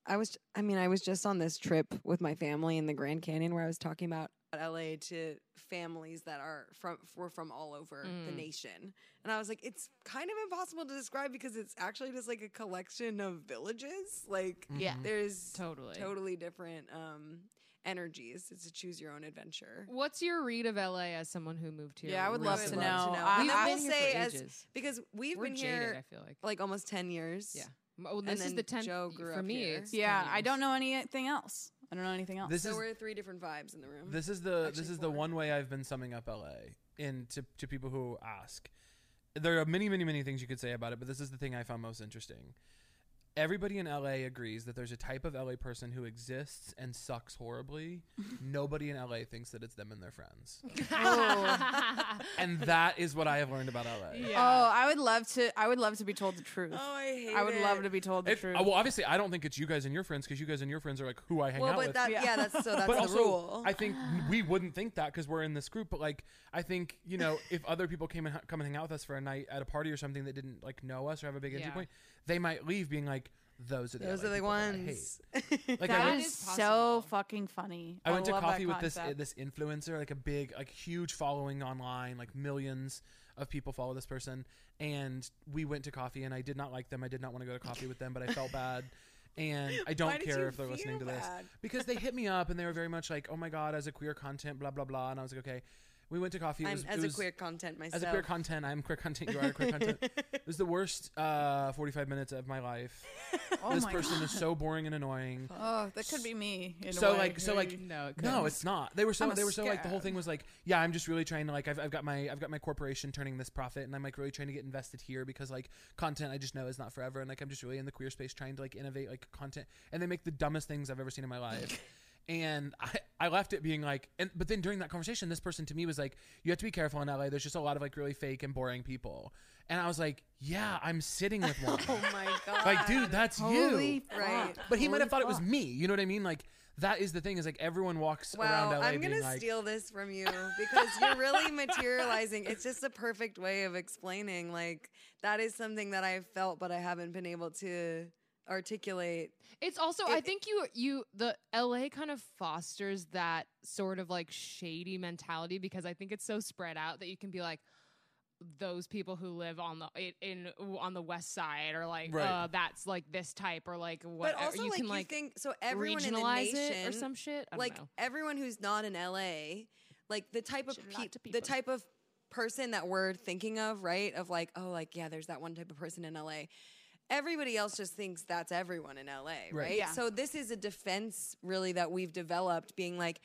I was I mean I was just on this trip with my family in the Grand Canyon where I was talking about LA to families that are from were from all over the Mm. nation. And I was like it's kind of impossible to describe because it's actually just like a collection of villages. Like Yeah. Mhm. there's Totally. totally different um energies. It's a choose your own adventure. What's your read of LA as someone who moved here? Yeah, I would love Really to love know. to know. I- We've I- been been here say for as- ages. Because we've We're been jaded, here I feel like. like almost 10 years. Yeah. Well, And this is the tenth Joe grew for up me. here. It's Yeah, 10 I don't know anything else. I don't know anything else. This so is we're three different vibes in the room. This is the Actually this is the one way I've been summing up LA in to to people who ask. There are many many many things you could say about it, but this is the thing I found most interesting. Everybody in LA agrees that there's a type of LA person who exists and sucks horribly. Nobody in LA thinks that it's them and their friends. and that is what I have learned about LA. Yeah. Oh, I would love to. I would love to be told the truth. Oh, I hate I would it. love to be told the If- truth. uh, well, obviously, I don't think it's you guys and your friends because you guys and your friends are like who I hang Well, out but with. that Yeah. yeah, that's so that's but the also, rule. I think we wouldn't think that because we're in this group. But like, I think you know, if other people came and ha- come and hang out with us for a night at a party or something that didn't like know us or have a big entry Yeah. point, they might leave being like, "Those are the Those LA are the people that I hate." ones. Like I that went, is is so fucking funny. I went to coffee with this uh, concept. this influencer, like a big, like huge following online, like millions of people follow this person, and we went to coffee, and I did not like them. I did not want to go to coffee with them, but I felt bad. And I don't care if they're listening to this because they hit me up and they were very much like, "Oh my god, as a queer content, blah blah blah," and I was like, "Okay." We went to coffee. It I'm was, it as a queer content myself. as a queer content, I'm queer content. You are queer content. It was the worst uh, 45 minutes of my life. oh this my person God. is so boring and annoying. Oh, that could be me. in a So way. like, so like, No, it no, it's not. They were so I'm they were so like the whole thing was like, yeah, I'm just really trying to like I've, I've got my I've got my corporation turning this profit, and I'm like really trying to get invested here because like content I just know is not forever, and like I'm just really in the queer space trying to like innovate like content, and they make the dumbest things I've ever seen in my life. And I, I left it being like, and but then during that conversation, this person to me was like, "You have to be careful in LA. There's just a lot of like really fake and boring people." And I was like, "Yeah, I'm sitting with one. Oh my god. like, dude, that's Holy you." Right. But he might have Holy thought it was me. You know what I mean? Like that is the thing. Is like everyone walks around Wow, LA I'm gonna like, steal this from you because you're really materializing. It's just a perfect way of explaining. Like that is something that I've felt, but I haven't been able to articulate. It's also I think you you the LA kind of fosters that sort of like shady mentality because I think it's so spread out that you can be like those people who live on the in, in on the west side or like Right. uh that's like this type or like what But also, you like can you like think so. Everyone in the nation, it or some shit I don't like know. everyone who's not in LA, like the type of Should a lot peop to the type of person that we're thinking of, right? Of like, oh, like yeah, there's that one type of person in LA. Everybody else just thinks that's everyone in LA, right? Yeah. So this is a defense really that we've developed, being like,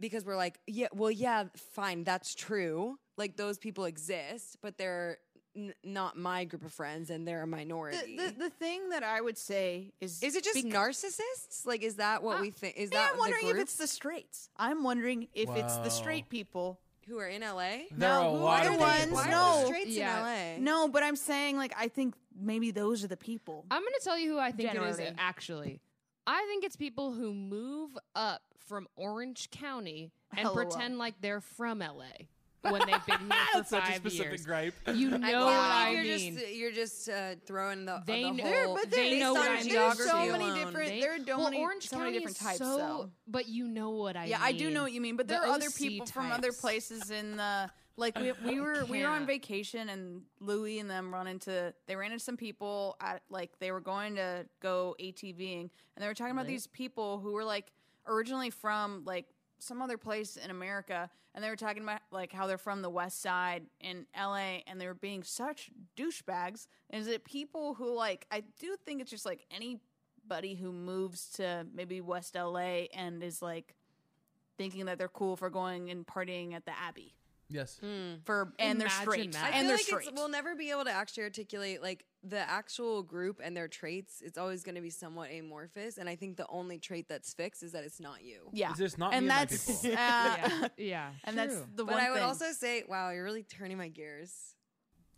because we're like, yeah, well, yeah, fine, that's true. Like those people exist, but they're n- not my group of friends, and they're a minority. The, the, the thing that I would say is is it just bec- narcissists? Like, is that what Uh, we think? Is Yeah, that I'm wondering the if it's the straights. I'm wondering if it's the straight people. Who are in LA? There are a No, who lot are of the ones? in Why LA. are No. the straights Yeah. in LA? No, but I'm saying like I think maybe those are the people. I'm going to tell you who I think it Generally. is actually. I think it's people who move up from Orange County and LOL. pretend like they're from LA when they've been here for That's such a five specific years. gripe. You know I what I you're mean. just you're just uh, throwing the They the kn- There, whole but they there, based know what there's I mean. so geography many alone. different. They- there are so well, many, Orange so County many different types. so, though. but you know what I Yeah, mean. I do know what you mean, but The there are other OC people from other places in the like we, we were we were on vacation and Louis and them run into they ran into some people at like they were going to go ATVing and they were talking about Lit. these people who were like originally from like some other place in America and they were talking about like how they're from the west side in LA and they were being such douchebags. Is it people who like I do think it's just like anybody who moves to maybe West LA and is like thinking that they're cool for going and partying at the Abbey Yes. for and they're Imagine straight that. I and feel they're like straight. it's, we'll never be able to actually articulate like the actual group and their traits. It's always going to be somewhat amorphous, and I think the only trait that's fixed is that it's not you. yeah, It's just not and me and my that's people. uh, yeah, yeah, and that's true. the But one I would thing. also say, wow, you're really turning my gears.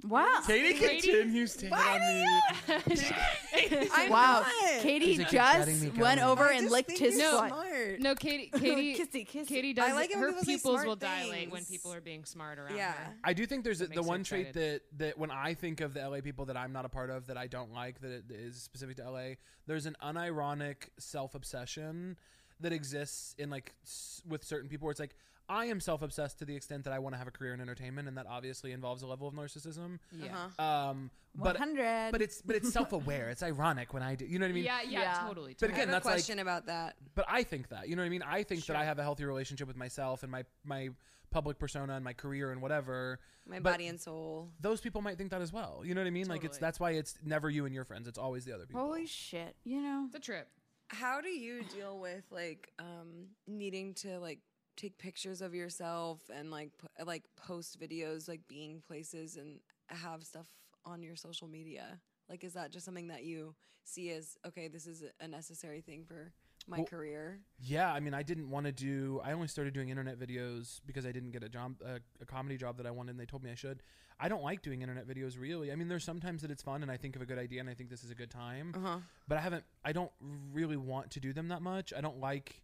wow, Katie Katie- continues to hit on me. I'm wow. not. Katie He's like, "You're just me go." went over I and just licked think his you're No. foot. smart. no, Katie. Katie. Kissy, kissy. Katie does. I like it when her people say pupils smart will dilate when things. people are being smart around Yeah. her. I do think there's a, the makes her one trait that that when I think of the LA people that I'm not a part of that I don't like that it is specific to LA. There's an unironic self obsession that exists in like s- with certain people where it's like I am self obsessed to the extent that I want to have a career in entertainment and that obviously involves a level of narcissism. Yeah. Uh-huh. Um, but 100. but it's but it's self aware. it's ironic when I do. You know what I mean? yeah, yeah, Yeah. totally. But totally. I again, have a that's like question about that. but I think that you know what I mean. I think that I have a healthy relationship with myself and my my public persona and my career and whatever. My But body and soul. Those people might think that as well. You know what I mean? Like it's that's why it's never you and your friends. It's always the other people. Holy shit! You know, it's a trip. How do you deal with like um needing to like take pictures of yourself and like p- like post videos like being places and have stuff on your social media? Like, is that just something that you see as okay? This is a necessary thing for my Well, career. Yeah, I mean, I didn't want to do. I only started doing internet videos because I didn't get a job, a, a comedy job that I wanted, and they told me I should. I don't like doing internet videos really. I mean, there's sometimes that it's fun, and I think of a good idea, and I think this is a good time. Uh huh. But I haven't. I don't really want to do them that much. I don't like.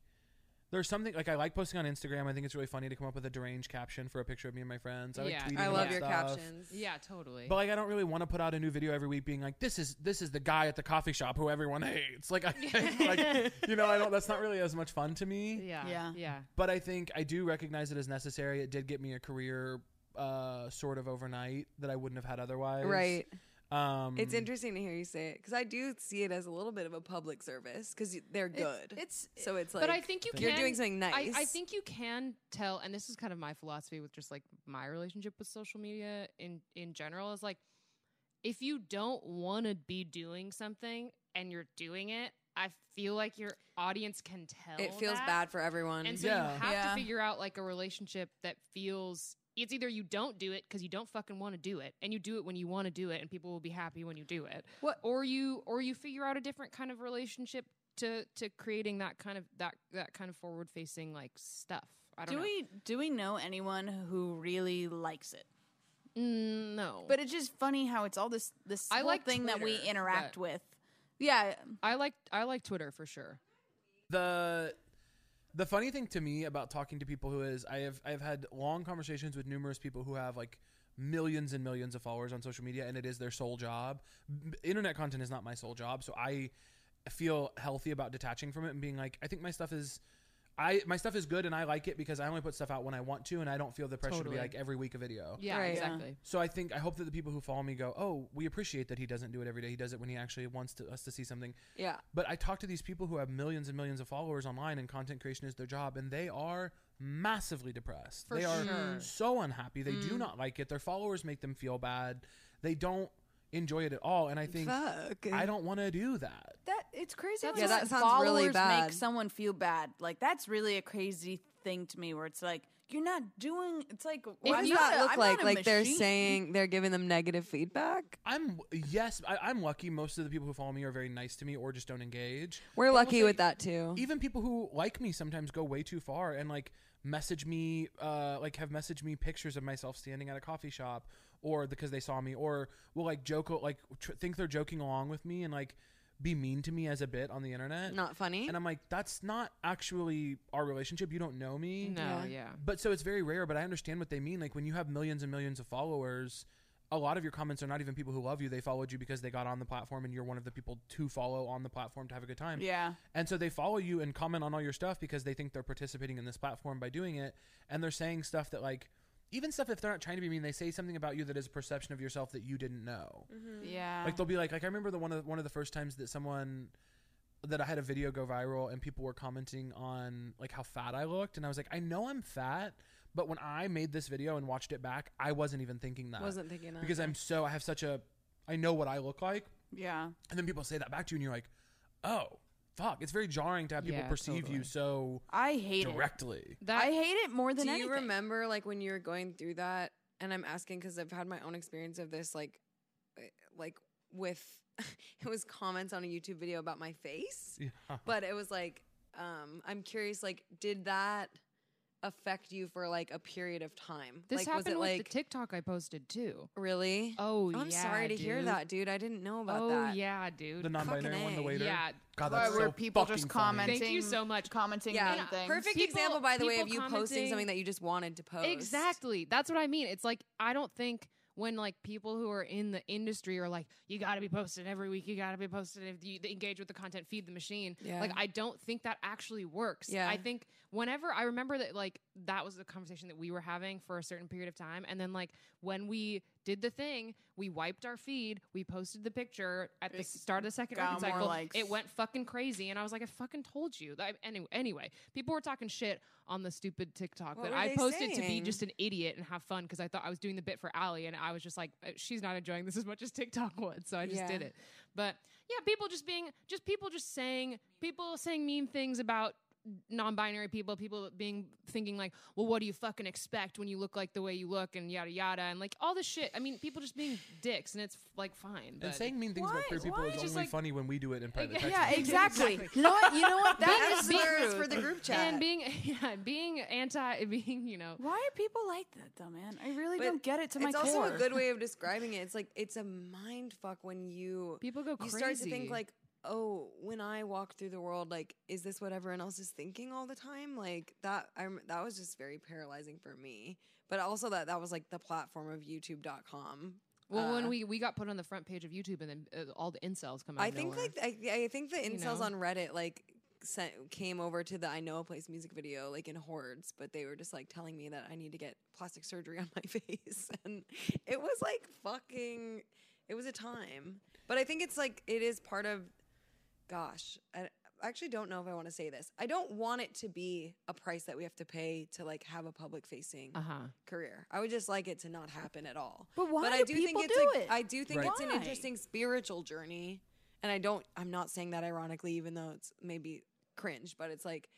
There's something like I like posting on Instagram. I think it's really funny to come up with a deranged caption for a picture of me and my friends. I like Yeah. tweeting I love your stuff. captions. Yeah, totally. But like, I don't really want to put out a new video every week, being like, "This is this is the guy at the coffee shop who everyone hates." Like, I, like you know, I don't. That's not really as much fun to me. yeah, Yeah. yeah. But I think I do recognize it as necessary. It did get me a career, uh, sort of overnight that I wouldn't have had otherwise. Right. Um, It's interesting to hear you say it because I do see it as a little bit of a public service because they're good. It's so it's like, but I think you you're can, doing something nice. I, I think you can tell, and this is kind of my philosophy with just like my relationship with social media in in general is like, if you don't want to be doing something and you're doing it, I feel like your audience can tell. it feels that. bad for everyone. and so Yeah. you have Yeah. to figure out like a relationship that feels. It's either you don't do it because you don't fucking want to do it, and you do it when you want to do it, and people will be happy when you do it. What- Or you, or you figure out a different kind of relationship to to creating that kind of that that kind of forward facing like stuff. I don't do know. we do we know anyone who really likes it? Mm, no, But it's just funny how it's all this this I whole like thing that we interact with. Yeah, I like I like Twitter for sure. the the funny thing to me about talking to people who is I have I've had long conversations with numerous people who have like millions and millions of followers on social media and it is their sole job. Internet content is not my sole job, so I feel healthy about detaching from it and being like I think my stuff is I my stuff is good and I like it because I only put stuff out when I want to and I don't feel the pressure to be like every week a video. Yeah, Right. exactly. So I think I hope that the people who follow me go, "Oh, we appreciate that he doesn't do it every day. He does it when he actually wants to, us to see something." yeah. But I talk to these people who have millions and millions of followers online and content creation is their job and they are massively depressed. For they are sure. so unhappy. They do mm. not like it. Their followers make them feel bad. They don't enjoy it at all and I think Fuck. I don't want to do that. that it's crazy. That's Yeah, that just sounds really followers bad. Make someone feel bad. Like that's really a crazy thing to me. Where it's like you're not doing. It's like What I'm does not that look I'm like? not a Like they're saying they're giving them negative feedback. I'm yes, I, I'm lucky. Most of the people who follow me are very nice to me or just don't engage. We're But I will lucky say- with that too. even people who like me sometimes go way too far and like message me uh like have messaged me pictures of myself standing at a coffee shop or because they saw me or will like joke like tr- think they're joking along with me and like be mean to me as a bit on the internet Not funny. and i'm like that's not actually our relationship you don't know me No, Yeah. yeah. but so it's very rare but i understand what they mean like when you have millions and millions of followers a lot of your comments are not even people who love you they followed you because they got on the platform and you're one of the people to follow on the platform to have a good time Yeah, and so they follow you and comment on all your stuff because they think they're participating in this platform by doing it. And they're saying stuff that like even stuff if they're not trying to be mean, they say something about you that is a perception of yourself that you didn't know. Mm-hmm. yeah. Like they'll be like like I remember the one of one of the first times that someone that I had a video go viral and people were commenting on like how fat I looked and I was like I know I'm fat, but when I made this video and watched it back, I wasn't even thinking that. Wasn't thinking that. because I'm so I have such a I know what I look like yeah. and then people say that back to you and you're like, "Oh, fuck." It's very jarring to have people Yeah, perceive totally. you so I hate it. directly. That I hate it more than anything. Do anything. you remember like when you were going through that? And I'm asking because I've had my own experience of this, like, eh, like with it was comments on a YouTube video about my face, Yeah. but it was like, um, I'm curious, like, did that affect you for like a period of time? this like, happened was it with like the TikTok I posted too. really? Oh, I'm yeah, sorry to hear that, dude. I didn't know about oh that. yeah, dude. The non-binary one, the A. waiter. yeah. God, that's where so people fucking just funny. Thank you so much. Commenting Yeah, mean things. perfect People- example, by the way, of you posting something that you just wanted to post. Exactly. That's what I mean. It's like I don't think when like people who are in the industry are like, you got to be posted every week. You got to be posted. If you engage with the content, feed the machine. Yeah. Like I don't think that actually works. Yeah. I think whenever I remember that like that was the conversation that we were having for a certain period of time, and then like when we did the thing, we wiped our feed, we posted the picture at the It start of the second record cycle. likes. It went fucking crazy, and I was like, I fucking told you. That, anyway, anyway, people were talking shit on the stupid TikTok What that I posted to be just an idiot and have fun because I thought I was doing the bit for Allie, and I was just like, "Uh, she's not enjoying this as much as TikTok would, so I just did it. But yeah, people just being, just people just saying, people saying mean things about non-binary people, people being thinking like, well, what do you fucking expect when you look like the way you look and yada yada and like all this shit. I mean, people just being dicks and it's like fine. And saying mean things about queer people why? is It's only like- funny when we do it in private. Yeah. Yeah, exactly. Exactly. You know what? You know what? That That is is for, the group chat. and being yeah, being anti being, you know, Why are people like that though, man? I really But don't get it to my core it's also a good way of describing it. It's like it's a mind fuck when you people go you crazy. start to think like, oh, when I walk through the world, like, is this what everyone else is thinking all the time? Like that. I'm that was just very paralyzing for me. But also that that was like the platform of YouTube.com. well, when Uh, we we got put on the front page of YouTube and then uh, all the incels come out. I of think nowhere. like I, I think the You incels know? on Reddit like sent came over to the I Know a Place music video like in hordes, but they were just like telling me that I need to get plastic surgery on my face, and it was like fucking. It was a time, but I think it's like it is part of. Gosh, I actually don't know if I want to say this. I don't want it to be a price that we have to pay to like have a public facing uh huh. career. I would just like it to not happen at all. But why But do I do people think it's do like, it? I do think Right. it's an interesting spiritual journey. And I don't I'm not saying that ironically even though it's maybe cringe, but it's like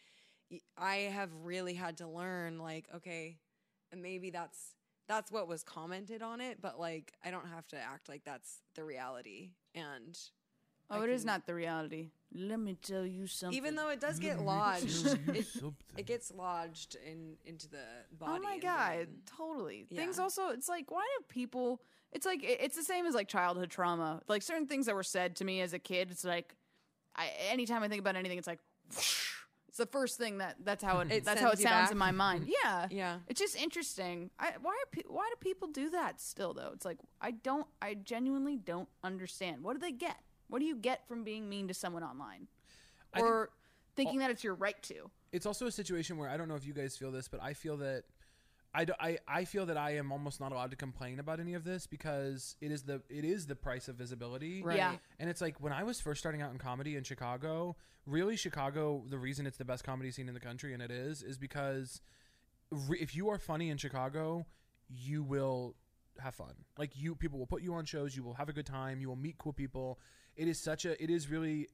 I have really had to learn like okay, and maybe that's that's what was commented on it, but like I don't have to act like that's the reality. And oh, I it is can- not the reality. Let me tell you something. even though it does get lodged, it, it gets lodged in into the body. Oh my god, brain. totally. Things also, it's like, why do people? It's like it- it's the same as like childhood trauma. Like certain things that were said to me as a kid. It's like, I anytime I think about anything, it's like, it's the first thing that that's how it, It that's how it sounds back. in my mind. Mm-hmm. Yeah, Yeah. It's just interesting. I, why are pe- why do people do that still though? It's like I don't. I genuinely don't understand. What do they get? What do you get from being mean to someone online, I think- or thinking that it's your right to? it's also a situation where I don't know if you guys feel this, but I feel that I, do- I, I feel that I am almost not allowed to complain about any of this because it is the it is the price of visibility. Right. Yeah. And it's like when I was first starting out in comedy in Chicago, really Chicago, the reason it's the best comedy scene in the country and it is is because re- if you are funny in Chicago, you will have fun. Like you people will put you on shows, you will have a good time, you will meet cool people. It is such a it is really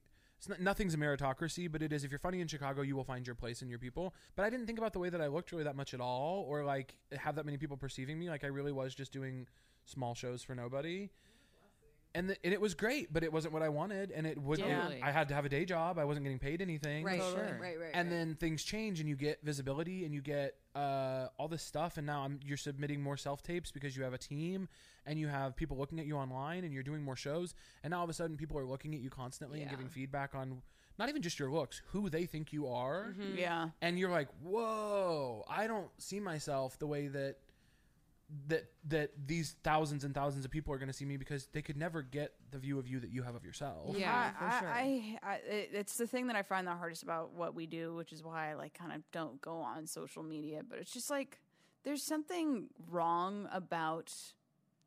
not, nothing's a meritocracy, but it is if you're funny in Chicago, you will find your place and your people. But I didn't think about the way that I looked really that much at all or like have that many people perceiving me like I really was just doing small shows for nobody. And, the, and it was great, but it wasn't what I wanted, and it wouldn't. Yeah. I had to have a day job. I wasn't getting paid anything Right, Totally. right, right, right. and right. then things change and you get visibility and you get uh, all this stuff and now I'm, you're submitting more self tapes because you have a team and you have people looking at you online and you're doing more shows and now all of a sudden people are looking at you constantly and giving feedback on not even just your looks who they think you are Mm-hmm. Yeah. and you're like whoa i don't see myself the way that that that these thousands and thousands of people are going to see me because they could never get the view of you that you have of yourself Yeah, I, for I, sure. I, I, it- it's the thing that I find the hardest about what we do, which is why I like kind of don't go on social media. But it's just like there's something wrong about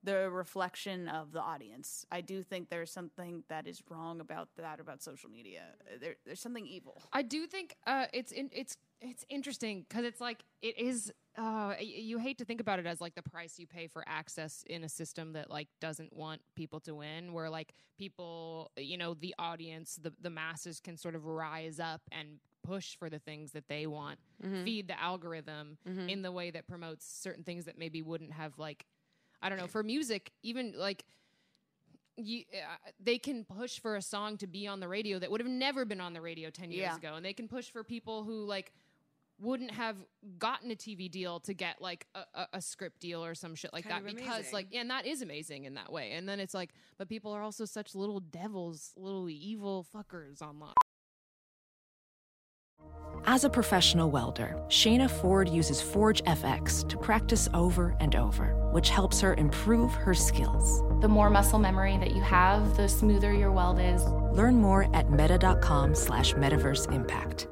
the reflection of the audience. I do think there's something that is wrong about that about social media. There, there's something evil. I do think uh, it's in, it's it's interesting because it's like it is. Uh, you hate to think about it as like the price you pay for access in a system that like doesn't want people to win. Where like people, you know, the audience, the the masses can sort of rise up and push for the things that they want, feed the algorithm in the way that promotes certain things that maybe wouldn't have like, I don't know, for music, even like you, uh, they can push for a song to be on the radio that would have never been on the radio 10 years Yeah. ago and they can push for people who like wouldn't have gotten a TV deal to get like a, a, a script deal or some shit like Kind that because amazing. like yeah, and that is amazing in that way and then it's like but people are also such little devils little evil fuckers online As a professional welder, Shayna Ford uses Forge FX to practice over and over, which helps her improve her skills. The more muscle memory that you have, the smoother your weld is. Learn more at meta.com slash metaverse impact.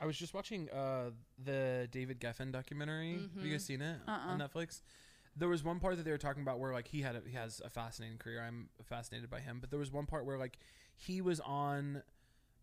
I was just watching uh, the David Geffen documentary. Have you guys seen it on Netflix? There was one part that they were talking about where like he had a, he has a fascinating career. I'm fascinated by him, but there was one part where like he was on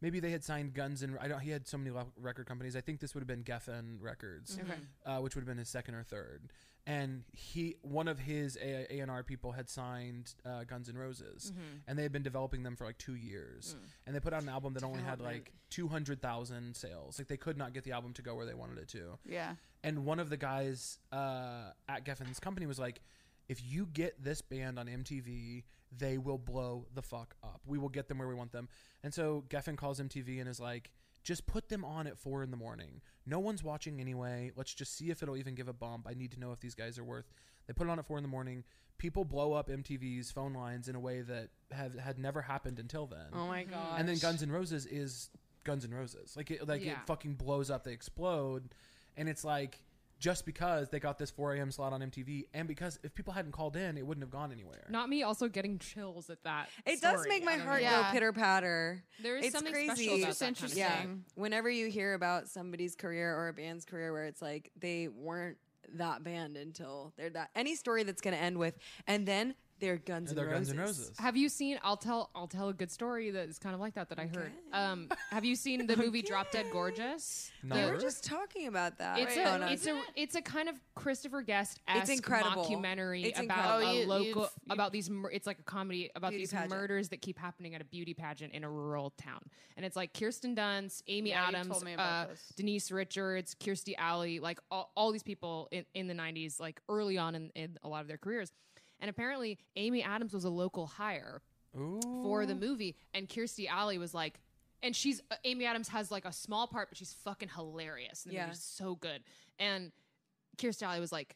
maybe they had signed Guns and I don't. He had so many record companies. I think this would have been Geffen Records, Okay. uh, which would have been his second or third. And he, one of his A and R people, had signed uh, Guns N' Roses, and they had been developing them for like two years. And they put out an album that only had like two hundred thousand sales. Like they could not get the album to go where they wanted it to. Yeah. And one of the guys uh, at Geffen's company was like, if you get this band on MTV, they will blow the fuck up. We will get them where we want them. And so Geffen calls MTV and is like, just put them on at four in the morning. No one's watching anyway. Let's just see if it'll even give a bump. I need to know if these guys are worth. They put it on at four in the morning. People blow up MTV's phone lines in a way that have had never happened until then. Oh my god. And then Guns N' Roses is Guns N' Roses. Like it, like Yeah. it fucking blows up. They explode, and it's like just because they got this 4 a.m. slot on MTV, and because if people hadn't called in, it wouldn't have gone anywhere. Not me also getting chills at that. It does make my heart know. Yeah. go pitter patter. There is it's something crazy. special about It's that kind of interesting. Yeah. thing. Whenever you hear about somebody's career or a band's career where it's like they weren't that band until they're that any story that's going to end with and then they're Guns And N' Roses. Guns N' Roses. Have you seen? I'll tell. I'll tell a good story that is kind of like that that I heard. Um, have you seen the movie Drop Dead Gorgeous? No. We The- were just talking about that. It's Wait, hold a on. it's a it's a kind of Christopher Guest It's incredible. documentary It's about incredible. a Oh, you- local you've- you- about these. mur- It's like a comedy about Beauty these pageant. murders that keep happening at a beauty pageant in a rural town, and it's like Kirsten Dunst, Amy Yeah, Adams, told me about uh. Denise Richards, Kirstie Alley, like all, all these people in, in the '90s, like early on in, in a lot of their careers. And apparently, Amy Adams was a local hire Ooh. for the movie, and Kirstie Alley was like, and she's uh, Amy Adams has like a small part, but she's fucking hilarious. And the Yeah. movie's so good. And Kirstie Alley was like,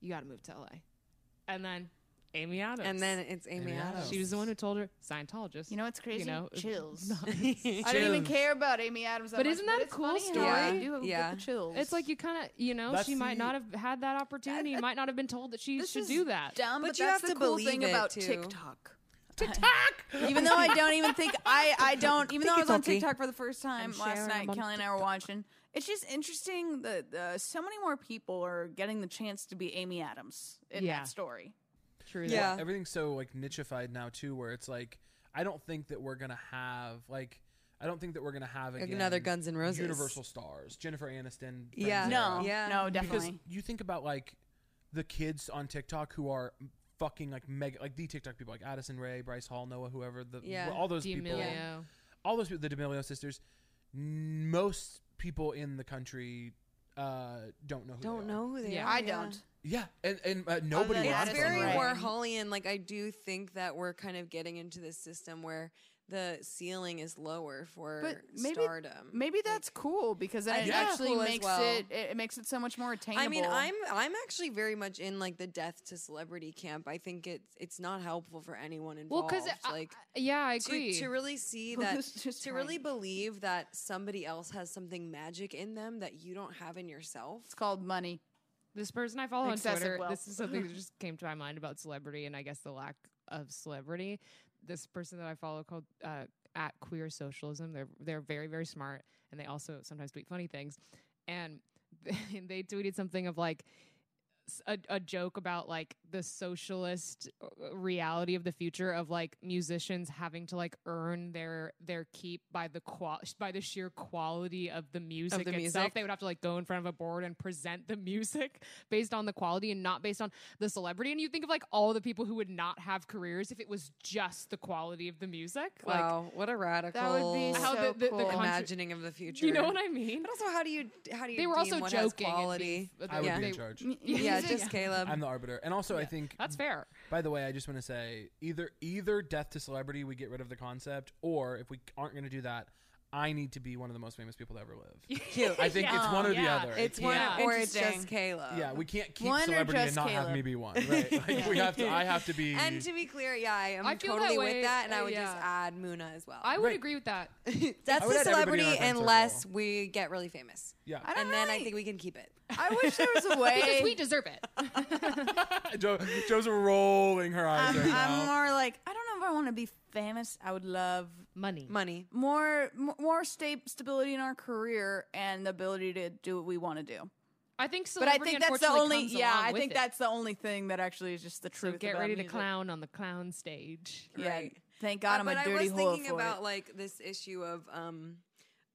"You got to move to LA," and then Amy Adams, and then it's Amy, Amy Adams. Adams. she was the one who told her Scientologist. You know what's crazy? know, chills. no. I didn't even care about Amy Adams. That But much, isn't that a cool funny how story? I Yeah. do Yeah. get the chills. It's like you kind of, you know, That's she might the- not have had that opportunity. That- might not have been told that she should do that. Dumb, But but, you that's have the to cool believe thing it, about too. TikTok. TikTok. even though I don't even think I I don't even though I was on TikTok-y. TikTok for the first time I'm last night, Kelly and I were watching. It's just interesting that uh, so many more people are getting the chance to be Amy Adams in Yeah. that story. True. Yeah. Everything's so like nichified now too, where it's like I don't think that we're gonna have like I don't think that we're gonna have again, another Guns N' Roses. Universal stars, Jennifer Aniston. Yeah. No, era. Yeah. no, definitely. because you think about like the kids on TikTok who are fucking like mega like the TikTok people like Addison Rae, Bryce Hall, Noah, whoever the Yeah. all those people, D'Amelio. all those people, the D'Amelio sisters. n- Most people in the country uh, don't know who Don't they are. know who they Yeah. are. I don't. Yeah, and and uh, nobody. than It's wants Addison very Rae. right? Warholian. Like I do think that we're kind of getting into this system where the ceiling is lower for But maybe stardom. maybe that's cool because then I it actually cool makes well. it it makes it so much more attainable. I mean, I'm I'm actually very much in like the death to celebrity camp. I think it's it's not helpful for anyone involved. Well, involved. because like yeah, I agree. to really see that Who's just to really believe that somebody else has something magic in them that you don't have in yourself. it's called money. This person I follow on Twitter, wealth. this is something that just came to my mind about celebrity and I guess the lack of celebrity. This person that I follow called uh, at Queer Socialism. They're they're very very smart and they also sometimes tweet funny things. And they tweeted something of like s- a, a joke about like the socialist uh, reality of the future of like musicians having to like earn their their keep by the qual by the sheer quality of the music the itself. music. They would have to like go in front of a board and present the music based on the quality and not based on the celebrity. And you think of like all the people who would not have careers if it was just the quality of the music. Wow, what a radical That would be How so the- the- the cool. contra- imagining of the future. You know what I mean? But also, how do you how do you? They were deem also what joking. quality. being- I would Yeah. be in charge. Yeah, just Caleb. I'm the arbiter, and also I think That's fair. By the way, I just want to say either either death to celebrity, we get rid of the concept, or if we aren't going to do that, I need to be one of the most famous people to ever live. Cute. I think it's one or the other. It's one, Yeah. or it's just Kayla. Yeah, we can't keep One celebrity and just not have me be one. Right? Like we have to. I have to be. And to be clear, yeah, I am I feel that totally with that, and I uh, would just add Muna as well. I would Right. agree with that. That's I the add everybody in celebrity unless circle. we get really famous, I don't and then I think we can keep it. I wish there was a way. because we deserve it. Joe, Joe's rolling her eyes I'm, right I'm now. more like I don't know if I want to be famous. I would love Money. Money. more m- more sta- stability in our career and the ability to do what we want to do. I think. But I celebrity think that's the unfortunately only comes yeah. along I with think it. that's the only thing that actually is just the so truth. get about ready to music. clown on the clown stage. Yeah, Right. Thank God Uh, I'm but a dirty I was hole thinking for about it. like this issue of um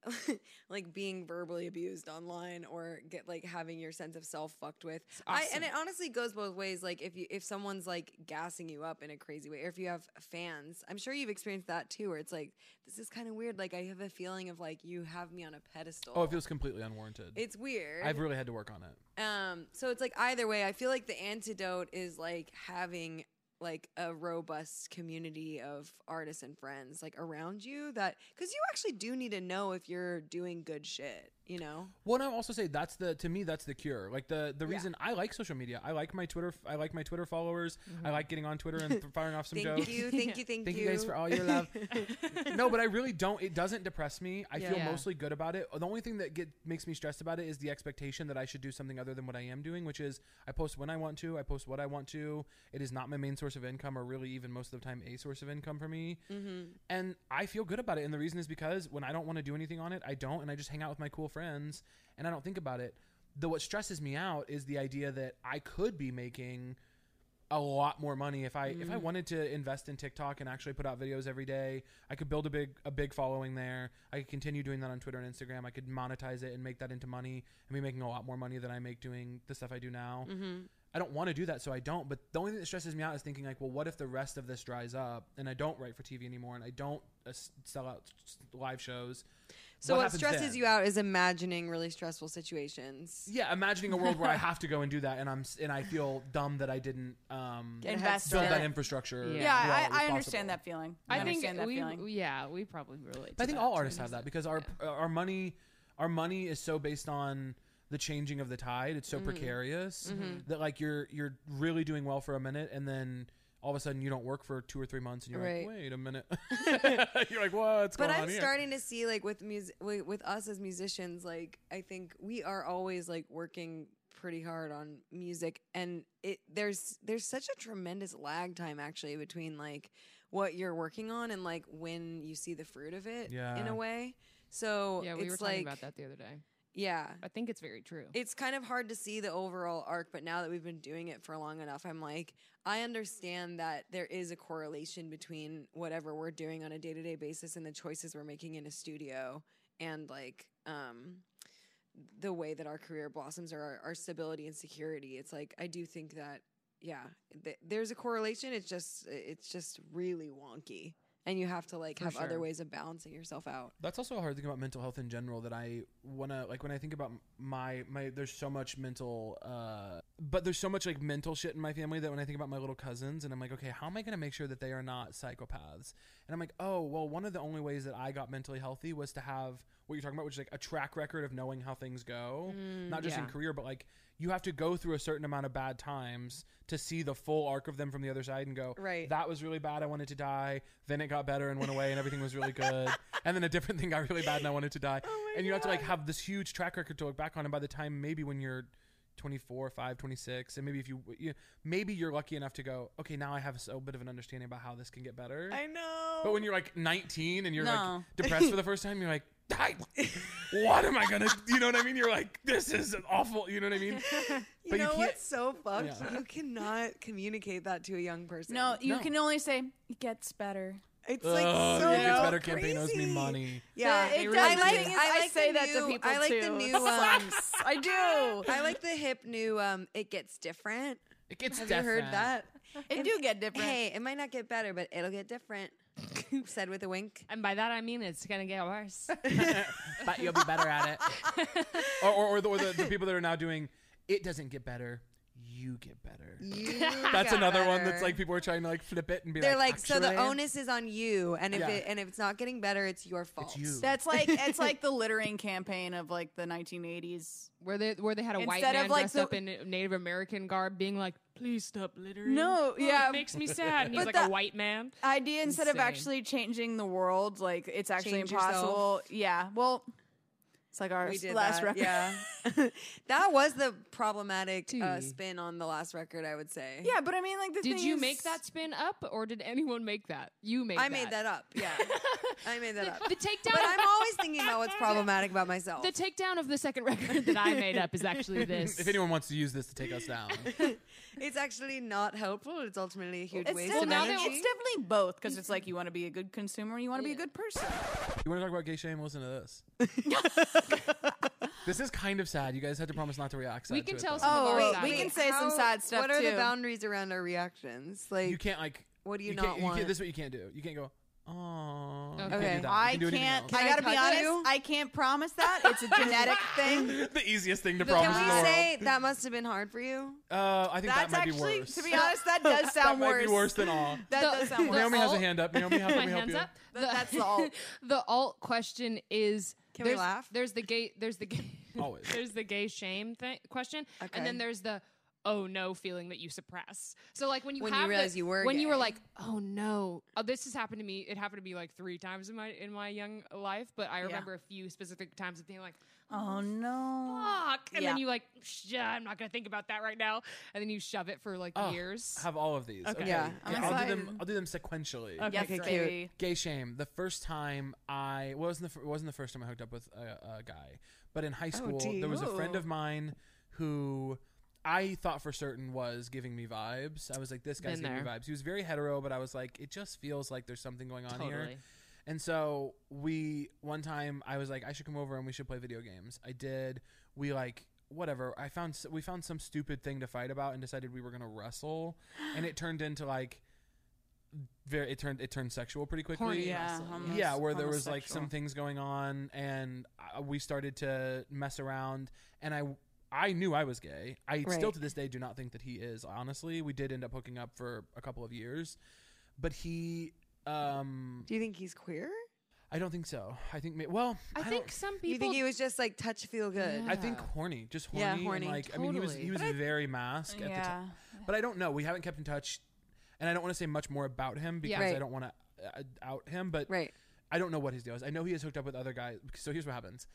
like being verbally abused online or get like having your sense of self fucked with. I and it honestly goes both ways. Like if you if someone's like gassing you up in a crazy way, or if you have fans, I'm sure you've experienced that too, where it's like this is kind of weird. Like I have a feeling of like you have me on a pedestal. Oh, it feels completely unwarranted. it's weird. I've really had to work on it. Um, so it's like either way, I feel like the antidote is like having like a robust community of artists and friends like around you that because you actually do need to know if you're doing good shit, you know? Well, and I also say that's the to me that's the cure. Like the the reason I like social media, I like my Twitter, I like my Twitter followers. I like getting on Twitter and th- firing off some Mm-hmm. Thank jokes. you, thank you, thank, Thank you. you guys for all your love. no, but I really don't. It doesn't depress me. I feel Yeah. mostly good about it. The only thing that get makes me stressed about it is the expectation that I should do something other than what I am doing, which is I post when I want to. I post what I want to. It is not my main source of income, or really even most of the time a source of income for me. Mm-hmm. And I feel good about it. And the reason is because when I don't want to do anything on it, I don't, and I just hang out with my cool friends, and I don't think about it. Though what stresses me out is the idea that I could be making a lot more money if I if I wanted to invest in TikTok and actually put out videos every day. I could build a big a big following there. I could continue doing that on Twitter and Instagram. I could monetize it and make that into money and be making a lot more money than I make doing the stuff I do now. I don't want to do that, so I don't. But the only thing that stresses me out is thinking like, well, what if the rest of this dries up and I don't write for TV anymore and I don't uh, sell out live shows? So what, happens stresses then? you out is imagining really stressful situations. Yeah, imagining a world where I have to go and do that, and I'm and I feel dumb that I didn't um, Get a head Invest build in that it. infrastructure. Yeah. Yeah, while it was I, I understand that feeling. I, I think understand that we, feeling. yeah, we probably relate. But I think that all artists an have that because our our money our money is so based on the changing of the tide. It's so Mm-hmm. precarious that like you're you're really doing well for a minute and then all of a sudden you don't work for two or three months and you're Right. like, wait a minute. you're like, what's going on? but going I'm on here? starting to see like with music with, with us as musicians, like I think we are always like working pretty hard on music, and it there's there's such a tremendous lag time actually between like what you're working on and like when you see the fruit of it in a way. So Yeah, we it's were talking like about that the other day. Yeah. I think it's very true. It's kind of hard to see the overall arc, but now that we've been doing it for long enough, I'm like, I understand that there is a correlation between whatever we're doing on a day to day basis and the choices we're making in a studio and like um, the way that our career blossoms or our, our stability and security. It's like, I do think that, yeah, th- there's a correlation. It's just, it's just really wonky. And you have to like For have other ways of balancing yourself out. That's also a hard thing about mental health in general that I wanna like when I think about my my there's so much mental uh but there's so much like mental shit in my family that when I think about my little cousins and I'm like, okay, how am I gonna make sure that they are not psychopaths? And I'm like, oh well one of the only ways that I got mentally healthy was to have what you're talking about, which is like a track record of knowing how things go. not just in career, but like you have to go through a certain amount of bad times to see the full arc of them from the other side and go, Right. that was really bad. I wanted to die. Then it got better and went away and everything was really good. and then a different thing got really bad and I wanted to die. and you have to like have this huge track record to look back on. And by the time maybe when you're 24, 5, 26, and maybe if you, you maybe you're lucky enough to go, okay, now I have a so bit of an understanding about how this can get better. I know. but when you're like 19 and you're No. like depressed for the first time, you're like, I, what am I gonna? You know what I mean? You're like, this is awful. You know what I mean? You But you know can't- what's so fucked? Yeah. You cannot communicate that to a young person. no, you No. can only say it gets better. It's like the so It Gets Better campaign owes me money. Yeah, it, They does. really The do. is, I I, like say the that new- to people I like the new, It um. I do. I like the hip new. Um, it gets different. It gets Have you heard different. that? It do get different. Hey, it might not get better, but it'll get different. Said with a wink. and by that I mean it's gonna get worse. but you'll be better at it. or or, or, the, or the, the people that are now doing it doesn't get better. You get better. You That's got another one that's like people are trying to like flip it and be They're like, like, so the onus is on you, and if Yeah. it and if it's not getting better, it's your fault. you. That's like it's like the littering campaign of like the 1980s. where they where they had a white Instead of, man like, dressed the- up in Native American garb, being like, "Please stop littering." No, Oh, yeah. it makes me sad. And he's like a white man. Idea instead of actually changing the world, like it's actually Change impossible. Yeah. Well, It's like our last that, record. Yeah, that was the problematic uh, spin on the last record. I would say. Yeah, but I mean, like the Did thing you is- make that spin up, or did anyone make that? You made. I that. made that up. Yeah, I made that up. The takedown. But I'm always thinking about what's problematic about myself. the takedown of the second record that I made up is actually this. if anyone wants to use this to take us down, it's actually not helpful. It's ultimately a huge It's, waste still, of now energy. it's definitely both because it's like you want to be a good consumer, and you want to be a good person. you want to talk about gay shame? Listen to this. this is kind of sad. You guys had to promise not to react. Sad We can it, tell though. some of Oh, our wait, we can say some sad stuff What are too. the boundaries around our reactions? Like, You can't like. what do you, can't- not you want? this is what you can't do. You can't go. Oh. Okay. Okay. I can can't. I Can I gotta be honest. you? I can't promise that. It's a genetic thing. the easiest thing to The- promise Can in we the world. say that must have been hard for you? Uh, I think That's that might actually, be worse. to be honest, that does that sound might worse. be worse than all. That The- does sound the worse. Naomi has a hand up. Naomi, how can My we help hands you? up. Th- that's the alt. the alt question is Can we there's, laugh? There's the gay. There's the gay. Always. there's the gay shame thing question, Okay. and then there's the oh no feeling that you suppress. So like when you When you have the- realize you were when you were like oh no, oh, this has happened to me. It happened to me like three times in my in my young life, but I remember a few specific times of being like Oh no. fuck, and Yeah. then you like Shh, I'm not gonna think about that right now, and then you shove it for like Oh, years. Have all of these. Okay. Yeah, I'm I'll do them. I'll do them sequentially. Okay, Yes, okay, cute. Gay shame. The first time I well, wasn't the fir- wasn't the first time I hooked up with a, a guy, but in high oh, school gee. there was a friend of mine who I thought for certain was giving me vibes. I was like, this guy's Been giving me there. vibes. He was very hetero, but I was like, it just feels like there's something going on here. Totally. And so we one time I was like, I should come over and we should play video games. I did. We like whatever. I found s- we found some stupid thing to fight about and decided we were gonna wrestle, and it turned into like very. It turned it turned sexual pretty quickly. Horny Yeah, wrestling. almost- yeah, where there was like some things going on, and uh, we started to mess around, and I. I knew I was gay. I still to this day do not think that he is. Honestly, we did end up hooking up for a couple of years, but he um Do you think he's queer? I don't think so. I think well, I, I, think don't- some people. You think he was just like touch feel good? I think horny, just horny. Yeah, and, horny. like I mean, he was Totally. he was very mask at the time, but I don't know. We haven't kept in touch, and I don't want to say much more about him because Right. I don't want to uh, out him. But Right. I don't know what his deal is. I know he has hooked up with other guys. So here's what happens: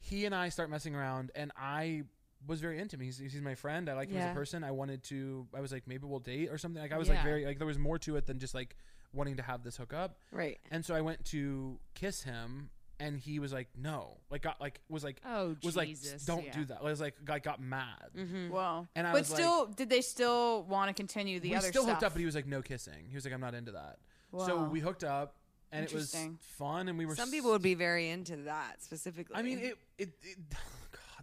he and I start messing around, and I was very into him. He's, he's my friend. I like him as Yeah. a person. I wanted to. I was like, maybe we'll date or something. Like I was Yeah. like very like there was more to it than just like wanting to have this hookup. Right. And so I went to kiss him, and he was like, no, like got like was like Oh, was like, Jesus, don't yeah. do that. I was like, like got mad. Mm-hmm. Whoa. And I but was like- still, did they still want to continue the other stuff? we other still stuff? hooked up, but he was like, no kissing. He was like, I'm not into that. So Wow. we hooked up, and it was Interesting. fun, and we were. Some s- people would be very into that specifically. I mean, it. It. it God,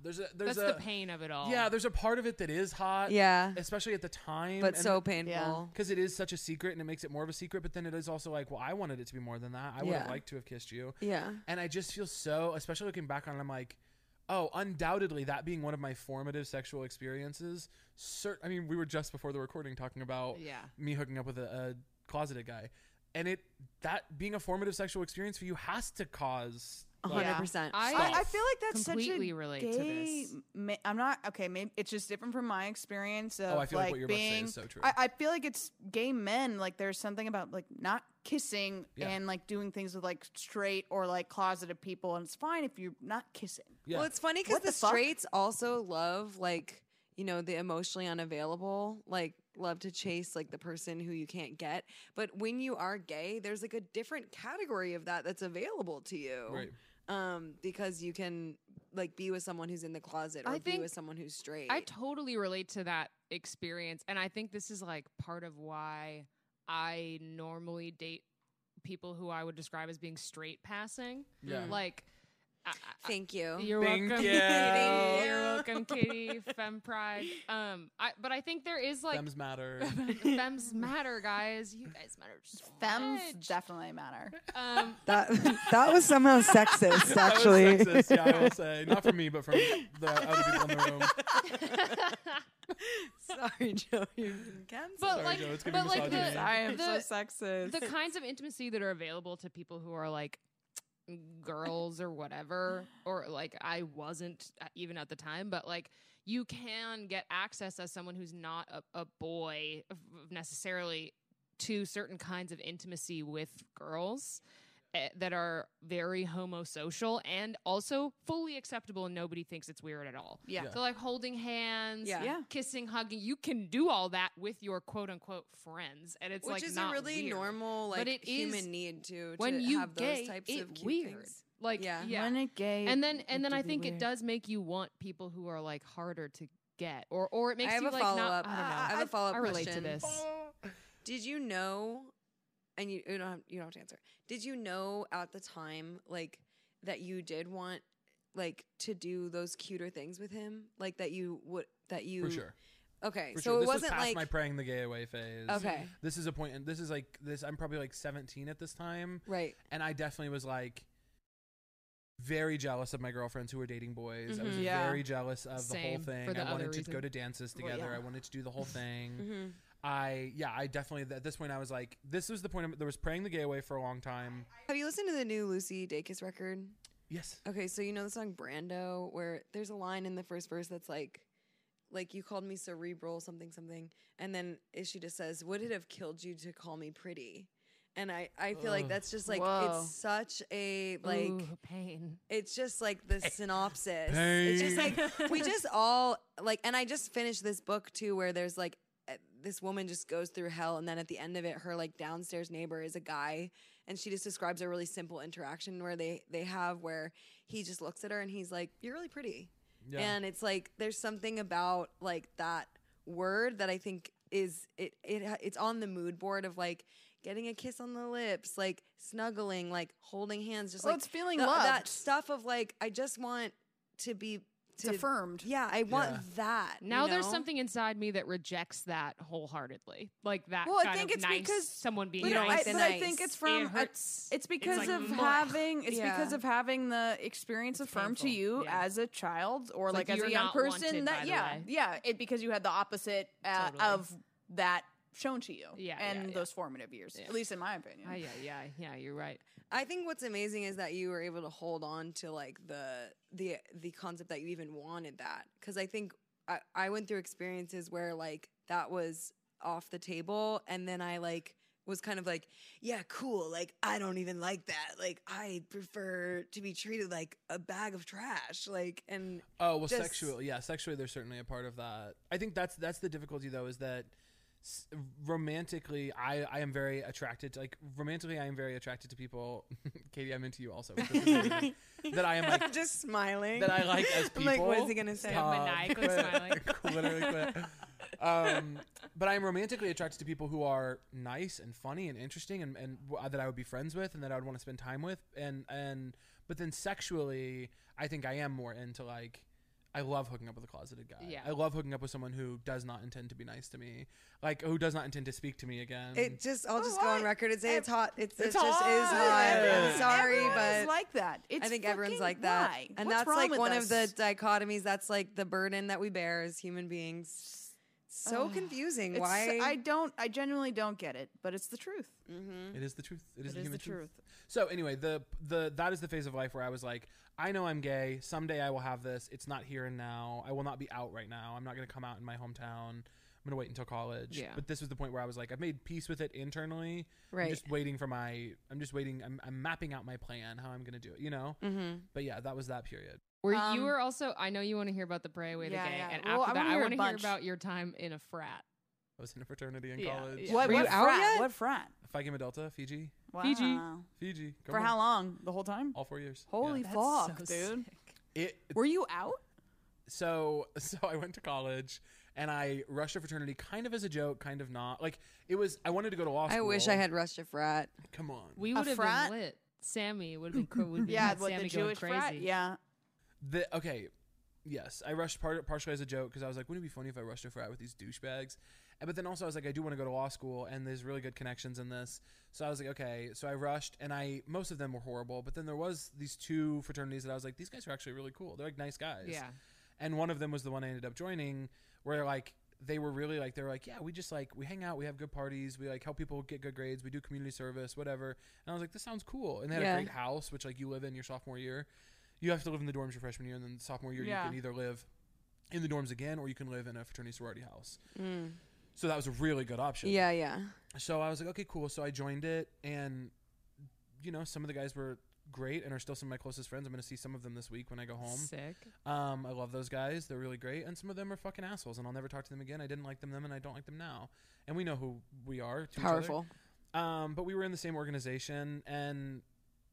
there's a. There's That's a. the pain of it all. Yeah, there's a part of it that is hot. Yeah. Especially at the time. but so painful. Yeah. Because it is such a secret, and it makes it more of a secret. But then it is also like, well, I wanted it to be more than that. I would have Yeah. liked to have kissed you. Yeah. And I just feel so, especially looking back on it, I'm like, oh, undoubtedly that being one of my formative sexual experiences. Cert- I mean, we were just before the recording talking about Yeah. me hooking up with a, a closeted guy, and it that being a formative sexual experience for you has to cause. A like, hundred percent. I- I, I feel like that's completely such a relate to gay. this. Ma- I'm not okay. Maybe it's just different from my experience of Oh, I feel like like what you're about to say being. is so true. I, I feel like it's gay men. Like there's something about like not kissing Yeah. and like doing things with like straight or like closeted people, and it's fine if you're not kissing. Yeah. Well, it's funny because the, the straights also love like you know the emotionally unavailable, like love to chase like the person who you can't get. But when you are gay, there's like a different category of that that's available to you, Right. Um, because you can like be with someone who's in the closet or I be with someone who's straight. I totally relate to that experience. And I think this is like part of why I normally date people who I would describe as being straight passing. Yeah. Like, I, I- Thank you. You're Thank welcome. you. Katie. You're welcome, Katie. Femme Pride. Um, I, but I think there is like Fems matter. Fems matter, guys. You guys matter so Femmes much. definitely matter. Um, that that was somehow sexist, That was actually. sexist, yeah, I will say. Not from me, but from the other people in the room. Sorry, Joe. You've been canceled. but Sorry, like, Joe, it's giving but like the, I am the, so sexist. the kinds of intimacy that are available to people who are like girls or whatever or like I wasn't uh, even at the time but like you can get access as someone who's not a, a boy necessarily to certain kinds of intimacy with girls Eh, that are very homosocial and also fully acceptable and nobody thinks it's weird at all. Yeah. Yeah. So like holding hands, Yeah. Yeah. kissing, hugging, you can do all that with your quote unquote friends, and it's Which like is not a really weird. normal like But it human is- need to when you have gay, those types it of cute weird. things. Like Yeah. yeah, When it gay, and then and then I be think it does make you want people who are like harder to get, or or it makes I have you a like follow not. up. I don't know. I have a follow up I relate question. to this. Did you know? And you, you don't have, you don't have to answer. Did you know at the time like that you did want like to do those cuter things with him? Like that you would that you For sure. Okay, For so sure. it this wasn't was past like my praying the gay away phase. Okay. This is a point, and this is like this. I'm probably like 17 at this time, right. and I definitely was like very jealous of my girlfriends who were dating boys. I was Mhm. Yeah. very jealous of the whole Same, for thing. the I wanted to reason. go to dances Well, together. yeah. I wanted to do the whole thing. hmm I yeah, I definitely at this point I was like, this was the point. Of, there was praying the gay away for a long time. Have you listened to the new Lucy Dacus record? Yes. Okay, so you know the song Brando, where there's a line in the first verse that's like, like you called me cerebral, something, something, and then she just says, "Would it have killed you to call me pretty?" And I, I feel like that's just like Whoa. it's such a like Ooh, pain. it's just like the synopsis. It's just like we just all like, and I just finished this book too, where there's like this woman just goes through hell, and then at the end of it, her like downstairs neighbor is a guy, and she just describes a really simple interaction where they they have where he just looks at her and he's like, "You're really pretty," Yeah. and it's like there's something about like that word that I think is it it it's on the mood board of like getting a kiss on the lips, like snuggling, like holding hands, just Well, like it's feeling the- that stuff of like I just want to be to affirmed. Yeah, I want Yeah. that. you Now there's something inside me that rejects that wholeheartedly, like that. Well, I think of it's nice, because- someone being You don't nice. like I, the but I nice. think it's It from hurts. it's because like, of having it's Yeah. because of having the experience It's affirmed to you Yeah. as a child or It's like, like as a young person wanted, that yeah yeah it because you had the opposite uh, Totally. of that shown to you Yeah, and yeah, yeah. those formative years Yeah. at least in my opinion Ah, yeah, yeah, yeah. You're right. I think what's amazing is that you were able to hold on to like the the the concept that you even wanted that because I think I, I went through experiences where like that was off the table and then I like was kind of like yeah cool like I don't even like that like I prefer to be treated like a bag of trash like and Oh well, just- sexual. Yeah, sexually, there's certainly a part of that. I think that's that's the difficulty though, is that s- romantically, I I am very attracted to like romantically, I am very attracted to people. Katie, I'm into you also. which is amazing. that I am like just smiling that I like as I'm people. like what is he gonna say Stop. maniacally smiling. Literally quit. Um, but I'm romantically attracted to people who are nice and funny and interesting and, and w- that I would be friends with and that I would want to spend time with. And, and, but then sexually, I think I am more into like, I love hooking up with a closeted guy. Yeah. I love hooking up with someone who does not intend to be nice to me, like who does not intend to speak to me again. it just I'll But just go on record and say it's hot it's, It's it just is hot. hot I'm sorry Everyone but is like that it's I think everyone's fucking like that. why? And What's that's wrong like with one us? of the dichotomies. That's like the burden that we bear as human beings. So Ugh. confusing. It's- Why? I don't I genuinely don't get it but it's the truth mm-hmm. It is the truth. It is It the is human the truth. So anyway, the the that is the phase of life where I was like, I know I'm gay. Someday I will have this. It's not here and now. I will not be out right now. I'm not going to come out in my hometown. I'm going to wait until college. Yeah. But this was the point where I was like, I've made peace with it internally. I'm Right. just waiting for my. I'm just waiting. I'm, I'm mapping out my plan, how I'm going to do it. You know. Mm-hmm. But yeah, that was that period. Were Um, you were also? I know you want to hear about the pray away Yeah, the gay, yeah. and Well, after I that, wanna I want to hear about your time in a frat. I was in a fraternity in Yeah, college. yeah. what Were what you out frat yet? what frat Phi Gamma Delta, Fiji, wow. Fiji. Fiji. Go for on. how long the whole time All four years. holy Yeah. fuck so dude It were you out so so I went to college and I rushed a fraternity kind of as a joke, kind of not. Like it was I wanted to go to law school. I wish I had rushed a frat. Come on. We A would have frat? been lit. Sammy would have been cool. Would have yeah had what Sammy the going Jewish crazy. frat yeah The okay, yes, I rushed part partially as a joke because I was like, wouldn't it be funny if I rushed a frat with these douchebags? And, but then also I was like, I do want to go to law school, and there's really good connections in this. So I was like, okay. So I rushed, and I most of them were horrible, but then there was these two fraternities that I was like, these guys are actually really cool. They're like nice guys. Yeah. And one of them was the one I ended up joining, where like they were really like they were like, yeah, we just like we hang out, we have good parties, we like help people get good grades, we do community service, whatever. And I was like, this sounds cool. And they had Yeah. a great house, which like you live in your sophomore year. You have to live in the dorms your freshman year, and then sophomore year Yeah. you can either live in the dorms again, or you can live in a fraternity sorority house. Mm. So that was a really good option. Yeah, yeah. So I was like, okay, cool. So I joined it, and you know, some of the guys were great and are still some of my closest friends. I'm going to see some of them this week when I go home. Sick. Um, I love those guys. They're really great. And some of them are fucking assholes, and I'll never talk to them again. I didn't like them then, and I don't like them now. And we know who we are. To each other. Powerful. Um, but we were in the same organization, and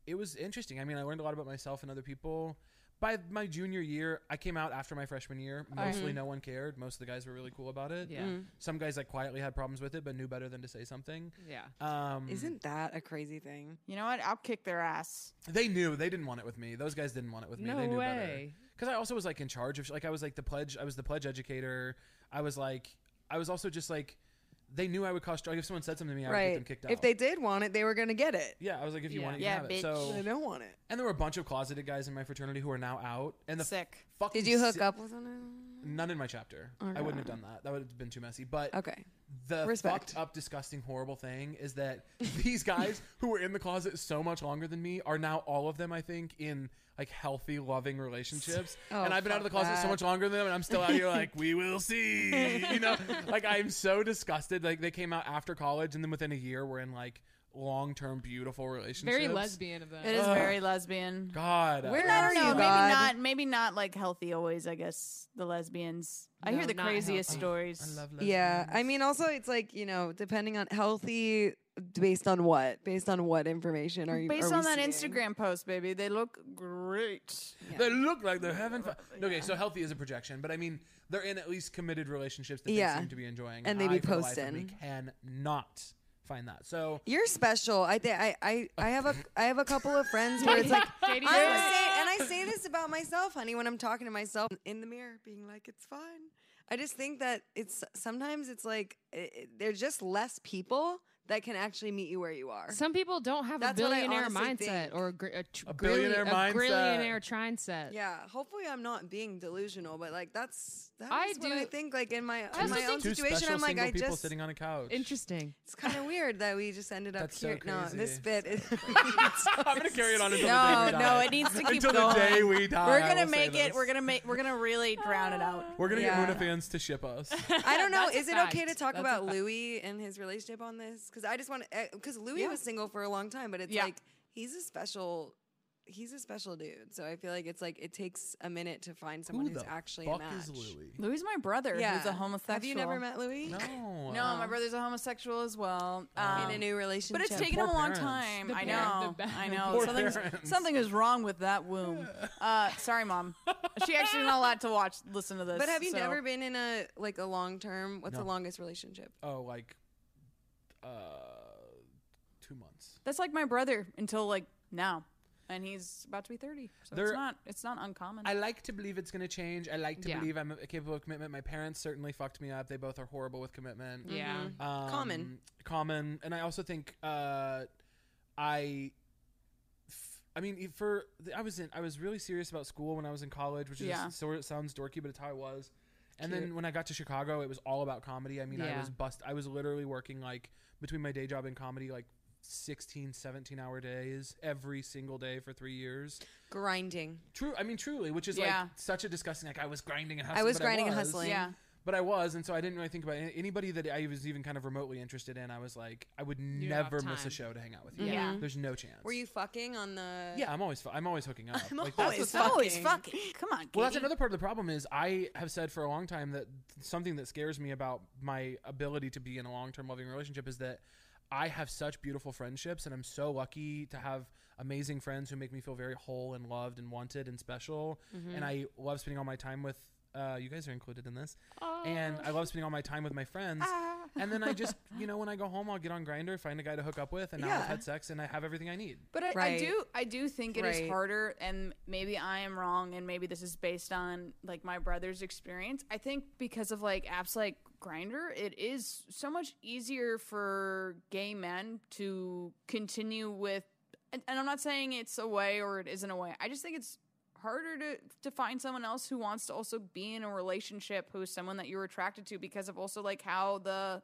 it was interesting. I mean, I learned a lot about myself and other people. By my junior year, I came out after my freshman year. Mostly, no one cared. Most of the guys were really cool about it. Yeah. Mm. Some guys like quietly had problems with it, but knew better than to say something. Yeah. Um, Isn't that a crazy thing? You know what? I'll kick their ass. they knew they didn't want it with me? Those guys didn't want it with me. No they knew way. Because I also was like in charge of like I was like the pledge. I was the pledge educator. I was like I was also just like they knew I would cause trouble. If someone said something to me, I would get them kicked out. If they did want it, they were gonna get it. yeah, I was like, if you Yeah. want it, you Yeah, have bitch. it. So They don't want it. And there were a bunch of closeted guys in my fraternity who are now out. And the Sick. fucking Did you hook si- up with them? None in my chapter. I wouldn't have done that. That would have been too messy. But Okay. the Respect. fucked up, disgusting, horrible thing is that these guys who were in the closet so much longer than me are now all of them, I think, in like healthy, loving relationships. Oh, and I've been out of the closet so much longer than them, and I'm still out here like, we will see. You know, like I'm so disgusted. Like they came out after college, and then within a year, we're in like long term, beautiful relationships. Very lesbian of them. It is very lesbian. God, Where I are don't know. you, Maybe God? not. Maybe not like healthy always. I guess the lesbians. I hear the craziest healthy. stories. I love Yeah. I mean, also it's like you know, depending on healthy, based on what, based on what information are you? Based are on that seeing? Instagram post, baby, they look great. They look like they're having fun. Okay, so healthy is a projection, but I mean they're in at least committed relationships that Yeah. they seem to be enjoying, And they be posting. for the life of cannot find that. So You're special. I think I, I I have a I have a couple of friends where it's like I like- say, and I ah. say this about myself, honey, when I'm talking to myself in the mirror, being like, it's fine. I just think that it's sometimes it's like i i- there's just less people that can actually meet you where you are. Some people don't have That's a billionaire mindset think. or a, gr- a, tr- A billionaire grilli- mindset. a grillionaire mindset. yeah, hopefully I'm not being delusional, but like that's that's I what I do- think. Like in my in my own two situation, special I'm like single I people just sitting on a couch. Interesting. it's kind of weird that we just ended up That's so here. no, this bit is. I'm gonna carry it on until No, the day we no, die. it needs to keep until going. the day we die. We're I gonna will say make it. this. We're gonna make. We're gonna really drown it out. We're gonna Yeah. get MUNA fans to ship us. I don't know. That's a Is it okay to talk That's a about fact. Louis and his relationship on this? Because I just want to. Eh, because Louis Yeah. was single for a long time, but it's Yeah. like he's a special. He's a special dude. So I feel like it's like it takes a minute to find someone Who who's actually fuck a match. is Louis? Louis my brother. Yeah. who's a homosexual. Have you never met Louis? No, No, my brother's a homosexual as well. Um, In a new relationship. But it's taken Poor him a long parents. time. The I know. I know. Something's, something is wrong with that womb. Uh, sorry, mom. She actually not allowed to watch, listen to this. But have you so- never been in a like a long term? What's the longest relationship? Oh, like uh, two months. That's like my brother until like now, and he's about to be thirty. So There- it's not. It's not uncommon. I like to believe it's going to change. I like to Yeah. believe I'm capable of commitment. My parents certainly fucked me up. They both are horrible with commitment. Yeah. Um, Common. Common. And I also think uh, I. f- I mean, for I was in, I was really serious about school when I was in college, which is Yeah. sort of sounds dorky, but it's how I was. And Cute. then when I got to Chicago, it was all about comedy. I mean, I Yeah. was bust. I was literally working like between my day job and comedy, like 16, 17 hour days every single day for three years. Grinding. True. I mean, truly, which is Yeah. like such a disgusting. Like I was grinding and hustling. I was grinding and was. hustling. yeah. But I was, and so I didn't really think about any- anybody that I was even kind of remotely interested in. I was like, I would don't never miss a show to hang out with you. Yeah. There's no chance. Were you fucking on the? Yeah, I'm always. fu- I'm always hooking up. I'm like, always that's It's always fucking. fucking. Come on. well, that's another part of the problem is I have said for a long time that something that scares me about my ability to be in a long-term loving relationship is that I have such beautiful friendships and I'm so lucky to have amazing friends who make me feel very whole and loved and wanted and special. Mm-hmm. And I love spending all my time with uh, you guys are included in this. And I love spending all my time with my friends. and then I just, you know, when I go home, I'll get on Grindr, find a guy to hook up with, and now I've Yeah. had sex and I have everything I need. But I, I do, I do think it is Right. harder, and maybe I am wrong, and maybe this is based on like my brother's experience. I think because of like apps like Grindr, it is so much easier for gay men to continue with. And, and I'm not saying it's a way or it isn't a way. I just think it's harder to to find someone else who wants to also be in a relationship who is someone that you're attracted to because of also like how the.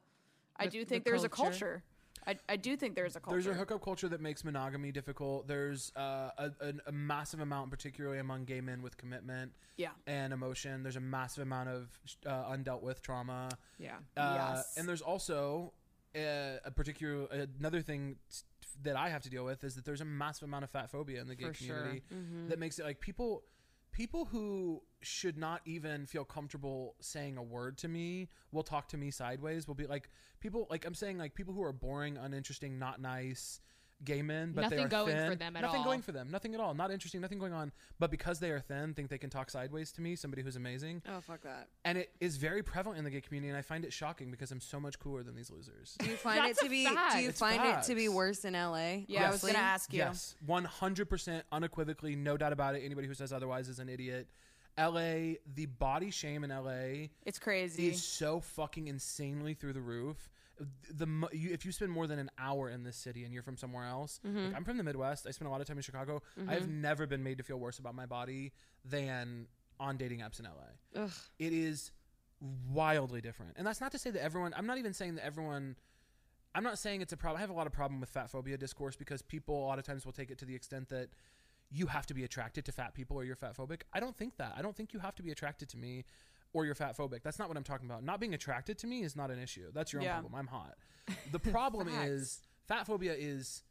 I The- do the think there's a culture. Culture. I, I do think there's a culture. There's a hookup culture that makes monogamy difficult. There's uh, a, a, a massive amount, particularly among gay men, with commitment Yeah. and emotion. There's a massive amount of uh, undealt with trauma. Yeah. Uh, Yes. And there's also uh, a particular another thing s- that I have to deal with is that there's a massive amount of fat phobia in the gay For sure. community Mm-hmm. that makes it like people people who should not even feel comfortable saying a word to me will talk to me sideways will be like people like i'm saying like people who are boring uninteresting not nice gay men but they Nothing are going for them at nothing all. Nothing going for them nothing at all not interesting nothing going on but because they are thin think they can talk sideways to me somebody who's amazing Oh fuck that. and it is very prevalent in the gay community and i find it shocking because i'm so much cooler than these losers Do you find it to be? fact. Do you It's find it to be worse in LA? Yeah, I was gonna ask you. Yes, one hundred percent, unequivocally, no doubt about it. Anybody who says otherwise is an idiot. L.A. The body shame in L.A. It's crazy. is so fucking insanely through the roof. The you, if you spend more than an hour in this city and you're from somewhere else, like mm-hmm. I'm from the Midwest. I spend a lot of time in Chicago. I have mm-hmm. never been made to feel worse about my body than on dating apps in LA. Ugh. It is wildly different, and that's not to say that everyone. I'm not even saying that everyone. I'm not saying it's a problem. I have a lot of problem with fat phobia discourse because people a lot of times will take it to the extent that you have to be attracted to fat people or you're fat phobic. I don't think that. I don't think you have to be attracted to me or you're fat phobic. That's not what I'm talking about. Not being attracted to me is not an issue. That's your own Yeah. problem. I'm hot. The problem is fat phobia is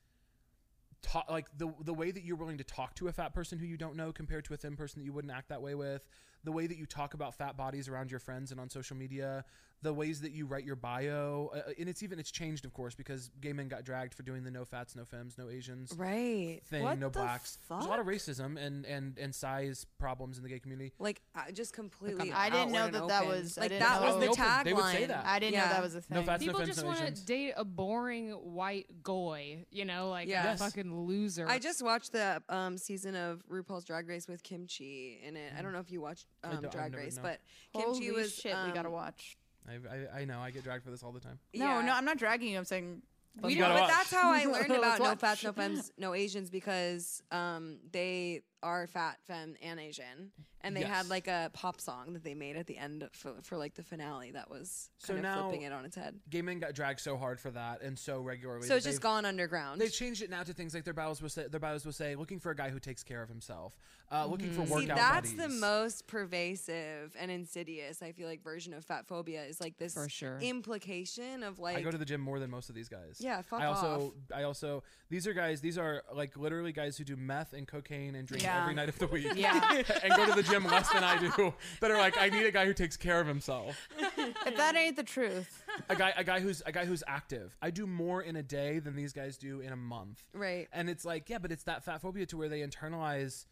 ta- like the the way that you're willing to talk to a fat person who you don't know compared to a thin person that you wouldn't act that way with, the way that you talk about fat bodies around your friends and on social media, the ways that you write your bio, uh, and it's even it's changed of course because gay men got dragged for doing the no fats, no femmes, no Asians Right. thing, What no the blacks. There's a lot of racism and and and size problems in the gay community. Like I just completely. I didn't know outward and that that was- like that know- was the Out in the open, they would say tagline. that. I didn't know that was a thing. No fats, People no just no want to date a boring white goy, you know, like Yes. a fucking loser. I just watched the um, season of RuPaul's Drag Race with Kim Chi in it. I don't know if you watched um, Drag Race, no. but Holy Kim Chi was shit, we gotta um, watch. I, I I know I get dragged for this all the time. No, yeah. no, I'm not dragging you. I'm saying We Let's know, gotta but watch. that's how I learned about no watch. fats, no femmes, no Asians because um, they are fat, femme, and Asian, and they Yes. had like a pop song that they made at the end for, for like the finale that was So kind of now- flipping it on its head. Gay men got dragged so hard for that and so regularly. So it's just gone underground. They've changed it now to things like their bios will say their bios will say looking for a guy who takes care of himself, uh, looking for Mm-hmm. See, workout that's the most pervasive and insidious. I feel like version of fat phobia is like this For sure. implication of like I go to the gym more than most of these guys. Yeah, fuck I also, off. I also, these are guys. These are like literally guys who do meth and cocaine and drink Yeah. every night of the week. Yeah. and go to the gym less than I do. That are like, I need a guy who takes care of himself. if that ain't the truth, A guy, a guy who's a guy who's active. I do more in a day than these guys do in a month. right. And it's like, yeah, but it's that fat phobia to where they internalize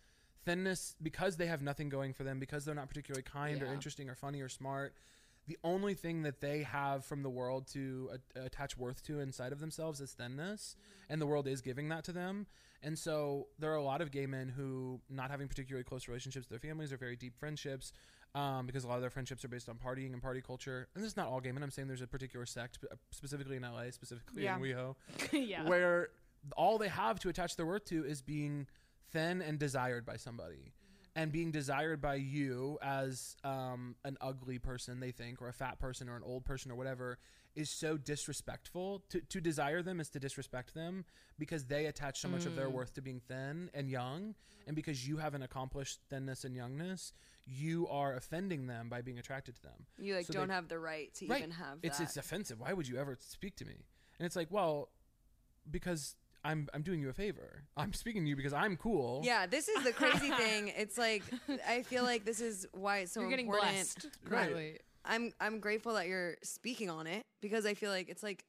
thinness because they have nothing going for them, because they're not particularly kind or Yeah. interesting or funny or smart. The only thing that they have from the world to a- attach worth to inside of themselves is thinness, and the world is giving that to them. And so there are a lot of gay men who, not having particularly close relationships with their families or very deep friendships, um, because a lot of their friendships are based on partying and party culture. And this is not all gay men. I'm saying there's a particular sect, uh, specifically in LA, specifically Yeah. in WeHo, yeah. where all they have to attach their worth to is being thin and desired by somebody and being desired by you as um, an ugly person they think or a fat person or an old person or whatever is so disrespectful to, to desire them is to disrespect them because they attach so much of their mm. worth to being thin and young and because you haven't accomplished thinness and youngness you are offending them by being attracted to them You like So don't they- have the right to right. even have it's that. it's offensive. Why would you ever speak to me? And it's like, well, because I'm I'm doing you a favor. I'm speaking to you because I'm cool. yeah, this is the crazy thing. It's like I feel like this is why it's so You're getting important. blessed. Right. I'm I'm grateful that you're speaking on it because I feel like it's like,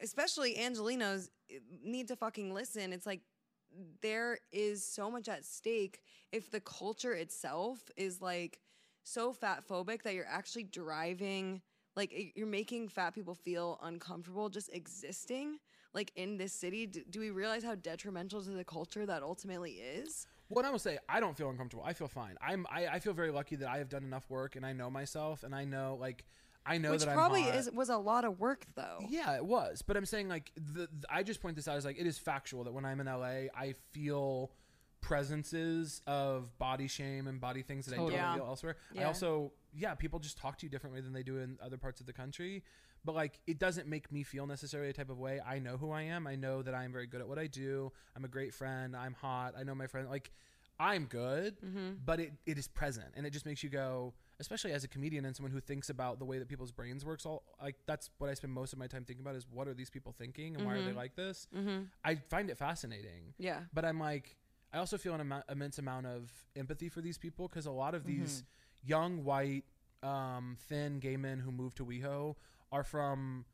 especially Angelenos eh, need to fucking listen. It's like there is so much at stake if the culture itself is like so fat phobic that you're actually driving like you're making fat people feel uncomfortable just existing like in this city do, do we realize how detrimental to the culture that ultimately is What I will say, I don't feel uncomfortable. I feel fine. I'm I, I feel very lucky that I have done enough work and I know myself and I know like I know which that probably I'm is was a lot of work though Yeah, it was. But I'm saying like the, the- I just point this out as like it is factual that when I'm in LA, I feel presences of body shame and body things that I don't Yeah. feel elsewhere. I also yeah, people just talk to you differently than they do in other parts of the country. But like it doesn't make me feel necessarily a type of way. I know who I am. I know that I am very good at what I do. I'm a great friend. I'm hot. I know my friend like I'm good, Mm-hmm. but it, it is present and it just makes you go especially as a comedian and someone who thinks about the way that people's brains works all like that's what i spend most of my time thinking about is what are these people thinking and why are they like this Mm-hmm. i find it fascinating Yeah. but i'm like i also feel an amo- immense amount of empathy for these people because a lot of these young white um, thin gay men who move to WeHo are from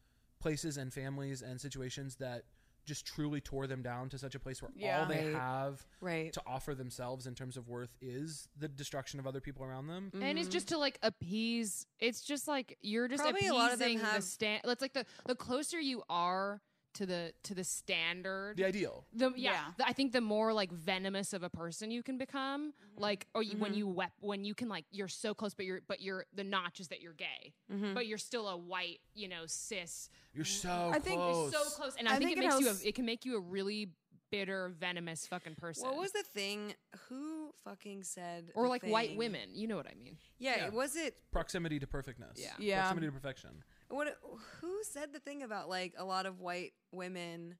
places and families and situations that just truly tore them down to such a place where Yeah. all they Right. have Right. to offer themselves in terms of worth is the destruction of other people around them. And it's just to like appease. It's just like you're just Probably a appeasing lot of them the have- stand. It's like the the closer you are to the to the standard. The ideal. the yeah, Yeah. the- I think the more like venomous of a person you can become, Mm-hmm. like or you, when you wep- when you can like you're so close, but you're but you're the notch is that you're gay, Mm-hmm. but you're still a white, you know, cis. You're so I think close. So close, and I, I think, think it it makes you a, it can make you a really bitter, venomous fucking person. What was the thing? Who fucking said? or the like white women, you know what I mean? Yeah, Yeah. Was it proximity to perfectness. Yeah. Yeah. Proximity to perfection. What? Who said the thing about like a lot of white women,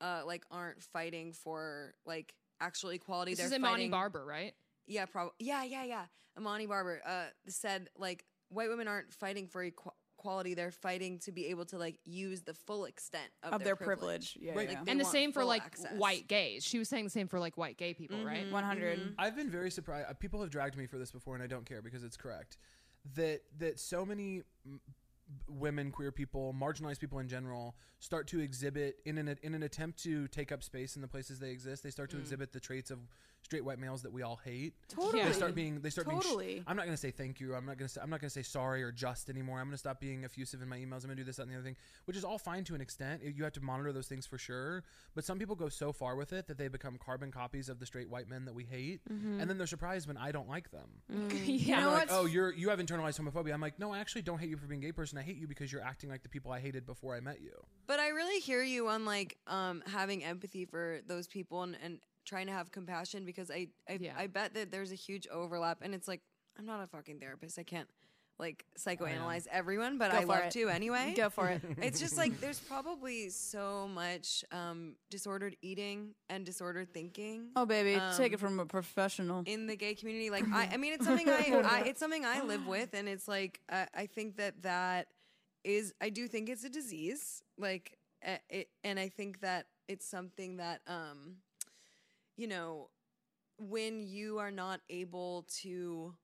uh, like aren't fighting for like actual equality? This They're is Imani fighting, Barber, right? Yeah, probably. Yeah, yeah, yeah. Amani Barber uh, said like white women aren't fighting for equ- equality. They're fighting to be able to like use the full extent of, of their privilege. Yeah, Right. yeah. Like, They and the same for like access. white gays. She was saying the same for like white gay people, right? 100. I've been very surprised. uh, People have dragged me for this before, and I don't care because it's correct. That that so many women, queer people, marginalized people in general, start to exhibit in an in an attempt to take up space in the places they exist. They start to mm. exhibit the traits of straight white males that we all hate. Totally. They start being. They start being. Totally. Sh- I'm not going to say thank you. I'm not going to. Say, I'm not going to say sorry or just anymore. I'm going to stop being effusive in my emails. I'm going to do this, that, and the other thing, which is all fine to an extent. You have to monitor those things for sure. But some people go so far with it that they become carbon copies of the straight white men that we hate, and then they're surprised when I don't like them. yeah. They're like, oh, you're you have internalized homophobia. I'm like, no, I actually don't hate you for being a gay person. I hate you because you're acting like the people I hated before I met you. But I really hear you on like um, having empathy for those people and, and trying to have compassion because I I, Yeah. I bet that there's a huge overlap and it's like I'm not a fucking therapist. I can't like psychoanalyze everyone, but Go I love it. to anyway. Go for it. It's just like there's probably so much um, disordered eating and disordered thinking. Oh, baby, take it Um, from a professional. in the gay community. Like I, I mean, it's something I, I, it's something I live with, and it's like I, I think that that is, I do think it's a disease. Like, uh, it, and I think that it's something that, um, you know, when you are not able to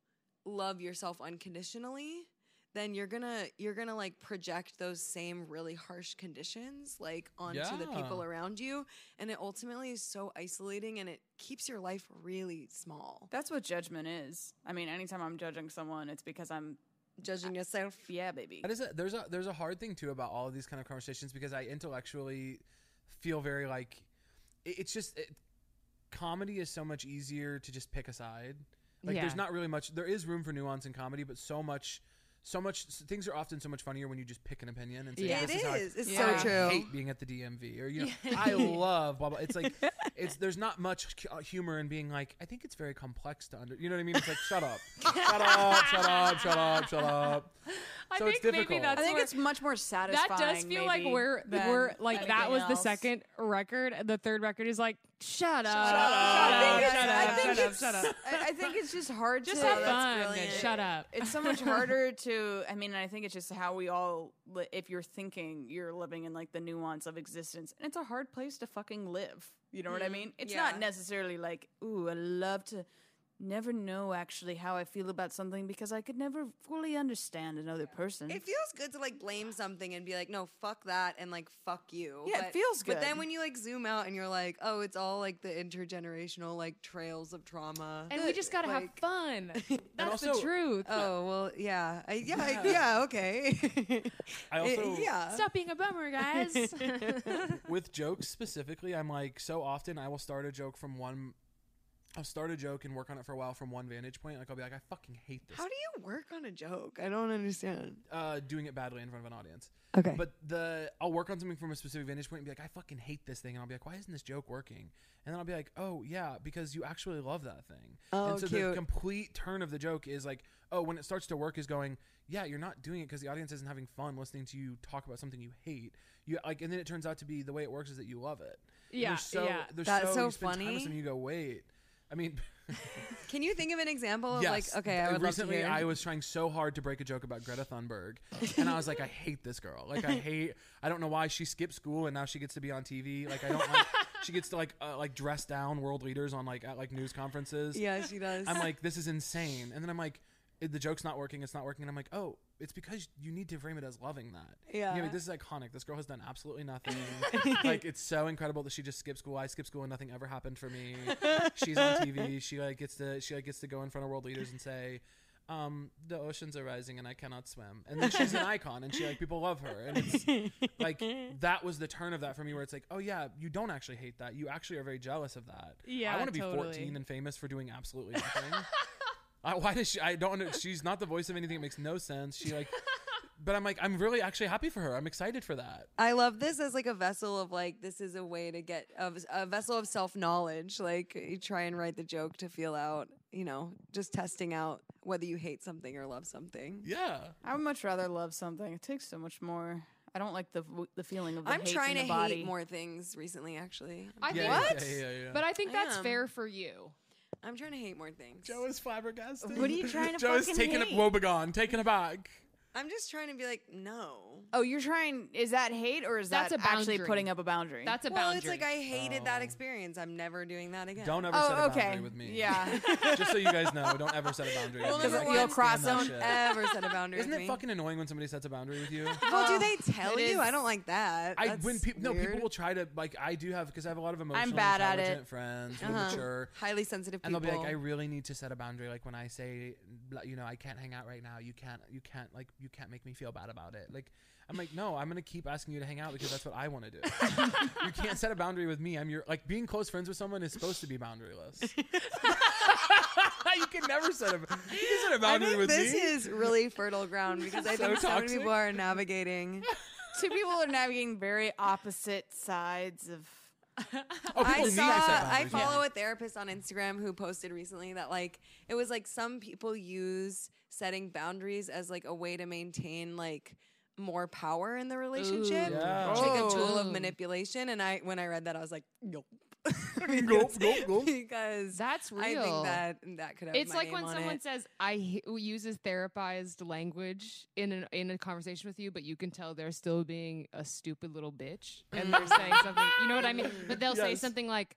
love yourself unconditionally then you're gonna you're gonna like project those same really harsh conditions like onto the people around you and it ultimately is so isolating and it keeps your life really small That's what judgment is. I mean, anytime I'm judging someone, it's because I'm, judging yourself yeah, baby. That is a, there's a there's a hard thing too about all of these kind of conversations because I intellectually feel very like it, it's just it, comedy is so much easier to just pick a side. Like there's not really much. There is room for nuance in comedy, but so much. So much things are often so much funnier when you just pick an opinion and say, Yeah. It "This is how I- is. It's Yeah. so I true. hate being at the DMV, or you know, I love blah blah. It's like it's there's not much uh, humor in being like I think it's very complex to under. You know what I mean? It's like shut up, shut up, shut up, shut up, shut up. I So it's think maybe difficult. that's I think where- it's much more satisfying. that does feel like we're we're like that anything was the second record. The third record is like shut up, shut up, shut I up, think shut up, it's, shut up. I, think it's just hard Just to. have fun. Shut up. It's so much harder to. I mean, I think it's just how we all. Li- if you're thinking, you're living in like the nuance of existence, and it's a hard place to fucking live. You know what I mm-hmm. mean? It's yeah. not necessarily like, ooh, I love to never know actually how I feel about something because I could never fully understand another person. It feels good to like blame something and be like, no, fuck that, and like fuck you. Yeah, it feels good. But then when you like zoom out and you're like, oh, it's all like the intergenerational like trails of trauma. And we just gotta have fun. That's the truth. Oh well, yeah, I, yeah, I- yeah, okay. I It- also yeah. Stop being a bummer, guys. with jokes specifically, I'm like so often I will start a joke from one. I'll start a joke and work on it for a while from one vantage point. Like I'll be like, I fucking hate this. How do you work on a joke? I don't understand. uh, doing it badly in front of an audience. Okay. But the I'll work on something from a specific vantage point and be like, I fucking hate this thing, and I'll be like, why isn't this joke working? And then I'll be like, oh yeah, because you actually love that thing. Oh, and so the complete turn of the joke is like, oh, when it starts to work, is going, yeah, you're not doing it because the audience isn't having fun listening to you talk about something you hate. You like, and then it turns out to be the way it works is that you love it. Yeah, so, yeah. That's so, so you spend time with funny. you go, wait. I mean, Can you think of an example of yes. like okay, I would recently love to hear. I was trying so hard to break a joke about Greta Thunberg, and I was like, I hate this girl. Like, I hate. I don't know why she skipped school and now she gets to be on TV. Like, I don't like. she gets to like uh, like dress down world leaders on like at like news conferences. yeah, she does. I'm like, this is insane. And then I'm like, "Eh, the joke's not working. It's not working. And I'm like, oh, it's because you need to frame it as loving that. Yeah. You know, this is iconic. This girl has done absolutely nothing. like, it's so incredible that she just skipped school. I skipped school and nothing ever happened for me. She's on TV. She like gets to she like gets to go in front of world leaders and say. Um, the oceans are rising and I cannot swim. And then she's an icon and she like people love her. And it's like that was the turn of that for me where it's like, oh yeah, you don't actually hate that. You actually are very jealous of that. Yeah, I want to be 14 and famous for doing absolutely nothing. I, why does she? I don't. know. She's not the voice of anything. It makes no sense. She like, but I'm like, I'm really actually happy for her. I'm excited for that. I love this as like a vessel of like this is a way to get of a vessel of self knowledge. Like you try and write the joke to feel out, you know, just testing out whether you hate something or love something. Yeah. I would much rather love something. It takes so much more. I don't like the the feeling of the I'm trying in to the body. hate more things recently. Actually, I Yeah, think, yeah, yeah, yeah. but I think I that's am. fair for you. I'm trying to hate more things. Joe is flabbergasted. What are you trying to Joe is fucking taken hate? woebegone, taken aback. I'm just trying to be like, no. Oh, you're trying. Is that hate or is That's that a actually boundary. putting up a boundary? That's a well, boundary. it's like I hated that Oh. experience. I'm never doing that again. Don't ever set oh, a okay. boundary with me. Yeah. Just so you guys know, don't ever set a boundary. Well, with me. number You'll cross don't shit. ever set a boundary Isn't with it me. fucking annoying when somebody sets a boundary with you? well, do they tell It you? I don't like that. I That's when people no people weird. will try to like I do have because I have a lot of emotional bad at intelligent it. friends who are Uh-huh. mature highly sensitive and people. they'll be like I really need to set a boundary like when I say blah, you know I can't hang out right now you can't you can't like you can't make me feel bad about it like I'm like no I'm gonna keep asking you to hang out because that's what I want to do you can't set a boundary with me I'm your like being close friends with someone is supposed to be boundaryless you can never set a you can set a I boundary think with this me is really fertile ground because I So think so many people are navigating. Two people are navigating very opposite sides of. oh, I saw. I boundaries, yeah. follow a therapist on Instagram who posted recently that like it was like some people use setting boundaries as like a way to maintain like more power in the relationship. Ooh. Yeah. It's like a tool Oh. of manipulation. And I when I read that I was like, nope. Gulp, gulp, gulp. because That's real. I think that that could have it's my like name when on someone it. says I h- uses therapized language in an, in a conversation with you, but you can tell they're still being a stupid little bitch, and they're saying something. You know what I mean? But they'll say something like,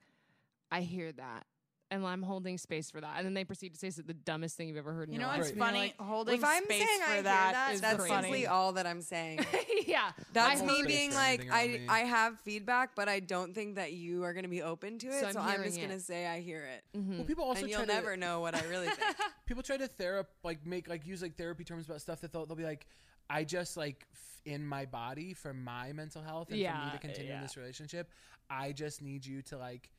"I hear that." And I'm holding space for that, and then they proceed to say s- the dumbest thing you've ever heard in your life? You know life. what's Right. funny? Like, Holding if I'm space saying for I hear that that, is that's funny. simply all that I'm saying. yeah, That's I me being like, I, me. I have feedback, but I don't think that you are going to be open to it. So So, I'm I'm, just going to say I hear it. Mm-hmm. well people also and try you'll to, never know what I really think. people try to therap like make like use like therapy terms about stuff that they'll, they'll be like i just like f- in my body for my mental health and for Yeah, me to continue in yeah. this relationship i just need you to like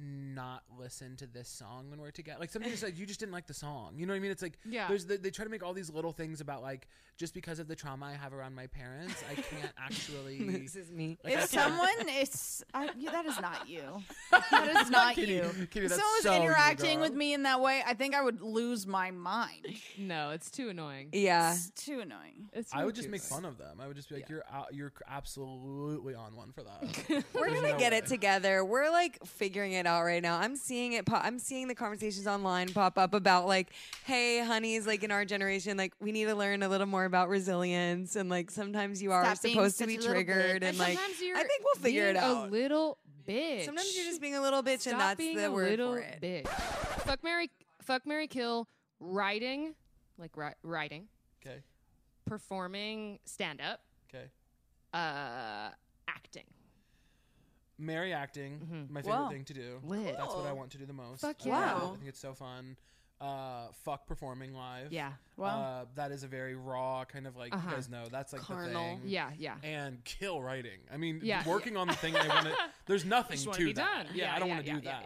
not listen to this song when we're together. Like something just like you just didn't like the song. You know what i mean? It's like Yeah. there's the, they try to make all these little things about like just because of the trauma i have around my parents i can't actually this is me. like, If someone is, I, yeah, that is not you. That is not Kitty. you. Kitty, if that's someone was so interacting with me in that way, I think I would lose my mind. no, it's too annoying. Yeah. It's too annoying. It's I would just make annoying. fun of them. I would just be like, "You're out, you're absolutely on one for that." We're gonna no get way. it together. We're like figuring it out right now. I'm seeing it. Pop, I'm seeing the conversations online pop up about like, "Hey, honeys, like in our generation, like we need to learn a little more about resilience, and like sometimes you are Stop being supposed to such be a little triggered, bitch. and like sometimes you're I think we'll figure it being out. A little bitch. Sometimes you're just being a little bitch, Stop and that's being the a word little for it. bitch. Fuck Mary, fuck Mary, kill. Writing, like ri- writing, Okay. performing stand up, Okay. uh, acting. Mary acting, my favorite Wow. thing to do. Lit. That's what I want to do the most. Fuck I love yeah. it. I think it's so fun. Uh, fuck performing live. Yeah. Well, Uh, that is a very raw kind of like Uh-huh. you guys know. That's like Carnal. the thing. Yeah, yeah. And kill writing. I mean, Yeah. working on the thing I want to. There's nothing to be that. done. Yeah, Yeah, I don't yeah, want to yeah, do yeah, that,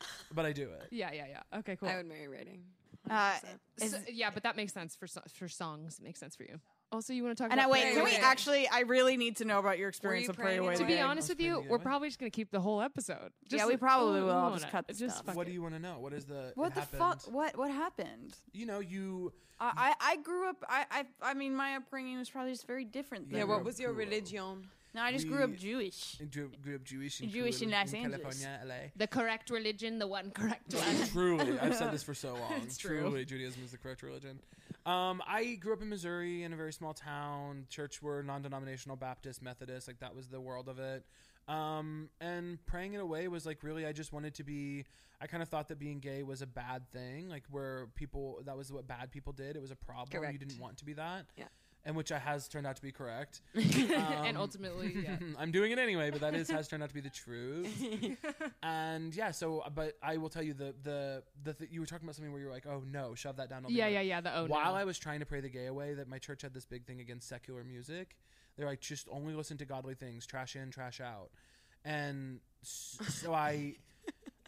yeah. but I do it. Yeah, yeah, yeah. Okay, cool. I would marry writing. Uh, is- So- yeah, but that makes sense for for songs. It makes sense for you. Also, you want to talk and I about wait, Prairie can we Away? Actually? I really need to know about your experience you with Prairie praying Away. To be Game. honest with you, Let's we're probably just gonna keep the whole episode. Just, Yeah, we probably will. I'll just cut the just stuff. fuck What it. do you want to know? What is the? What the happened- fuck? What what happened? You know, you. I, I I grew up. I, I I mean, my upbringing was probably just very different. Yeah, than what was your cool. religion? No, I just grew up We- Jewish. Grew, grew up Jewish and Jewish cool in Los Angeles. California, LA. The correct religion, the one correct one. Truly, I've said this for so long. It's true. Truly, Judaism is the correct religion. Um, I grew up in Missouri in a very small town. Church were non-denominational Baptist, Methodist, like that was the world of it. Um, and praying it away was like really, I just wanted to be. I kind of thought that being gay was a bad thing, like where people that was what bad people did. It was a problem. You didn't want to be that. Yeah. And which I has turned out to be correct. and Um, ultimately, yeah. I'm doing it anyway, but that is has turned out to be the truth. and yeah, so but I will tell you the the the th- you were talking about something where you were like, oh no, shove that down. Yeah, yeah, yeah. The oh While no. I was trying to pray the gay away, that my church had this big thing against secular music. They're like, just only listen to godly things, trash in, trash out, and so I.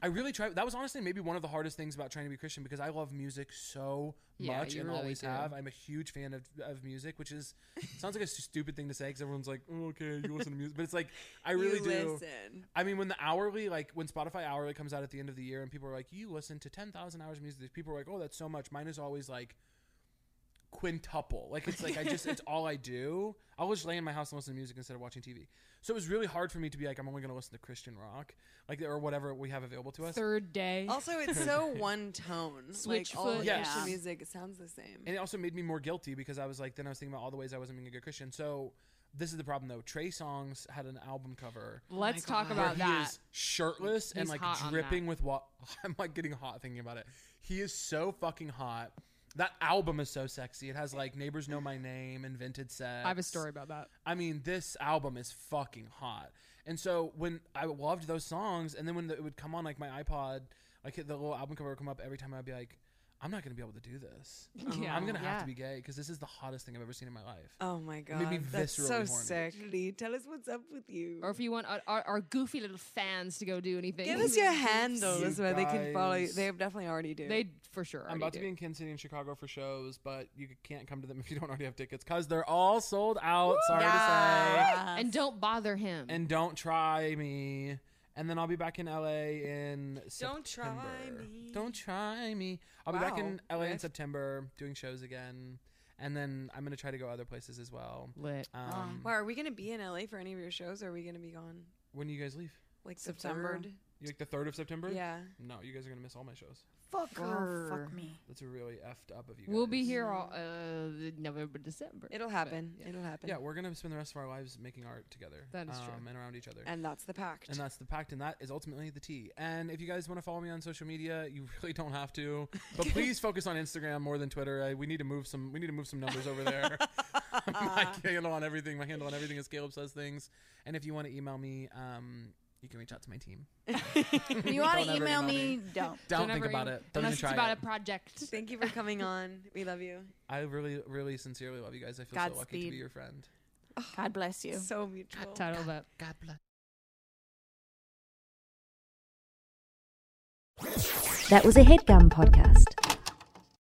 I really tried. That was honestly maybe one of the hardest things about trying to be Christian because I love music so Yeah, much and really always do. have. I'm a huge fan of, of music, which is sounds like a stupid thing to say because everyone's like, oh, "Okay, you listen to music," but it's like I really do. Listen. I mean, when the hourly, like when Spotify hourly comes out at the end of the year, and people are like, "You listen to ten thousand hours of music," these people are like, "Oh, that's so much." Mine is always like quintuple. Like it's like I just it's all I do. I'll just lay in my house and listen to music instead of watching TV. So it was really hard for me to be like, I'm only going to listen to Christian rock, like or whatever we have available to us. Third day. Also, it's so one tone. like all Switchfoot. the Yes. Christian music, it sounds the same. And it also made me more guilty because I was like, then I was thinking about all the ways I wasn't being a good Christian. So this is the problem though. Trey Songz had an album cover oh Let's talk where about he that. is shirtless and like dripping with what I'm like getting hot thinking about it. He is so fucking hot. That album is so sexy. It has like Neighbors Know My Name, Invented Sex. I have a story about that. I mean, this album is fucking hot. And so when I loved those songs, and then when the, it would come on like my iPod, like the little album cover would come up every time, I'd be like, I'm not gonna be able to do this. Yeah. I'm gonna have Yeah. to be gay because this is the hottest thing I've ever seen in my life. Oh my god, made me that's so viscerally horny. sick. Lee, tell us what's up with you. Or if you want our, our, our goofy little fans to go do anything, Give us your handle You so they can follow you. guys- They definitely already do. They for sure. I'm already about to be in Kansas City and Chicago for shows, but you can't come to them if you don't already have tickets because they're all sold out. Sorry to say. and don't bother him. And don't try me. And then I'll be back in LA in September. Don't try me. Don't try me. I'll be back in Wow. LA in September doing shows again. And then I'm gonna try to go other places as well. Lit. Um, Wow, are we gonna be in LA for any of your shows? or Are we gonna be gone when do you guys leave? like September. September? You like the third of September? Yeah. No, you guys are gonna miss all my shows. Fuck Grr. Fuck me. That's really effed up of you. We'll be here all uh, November, December. It'll But, happen. yeah. It'll happen. Yeah, we're gonna spend the rest of our lives making art together. That is true. um, And around each other. and that's the pact. And that's the pact, and that is ultimately the T. And if you guys want to follow me on social media, you really don't have to, but please focus on Instagram more than Twitter. I, we need to move some. We need to move some numbers over there. my handle on everything. My handle on everything is Caleb says things. And if you want to email me, um, you can reach out to my team. If you want to email email me, me. don't. Don't, think ever about em- it. Don't unless even try it's about it. a project. Thank you for coming on. We love you. I really, really, sincerely love you guys. I feel so lucky to Godspeed. be your friend. Oh, God bless you. So mutual. Title that. God bless. That was a headgum podcast.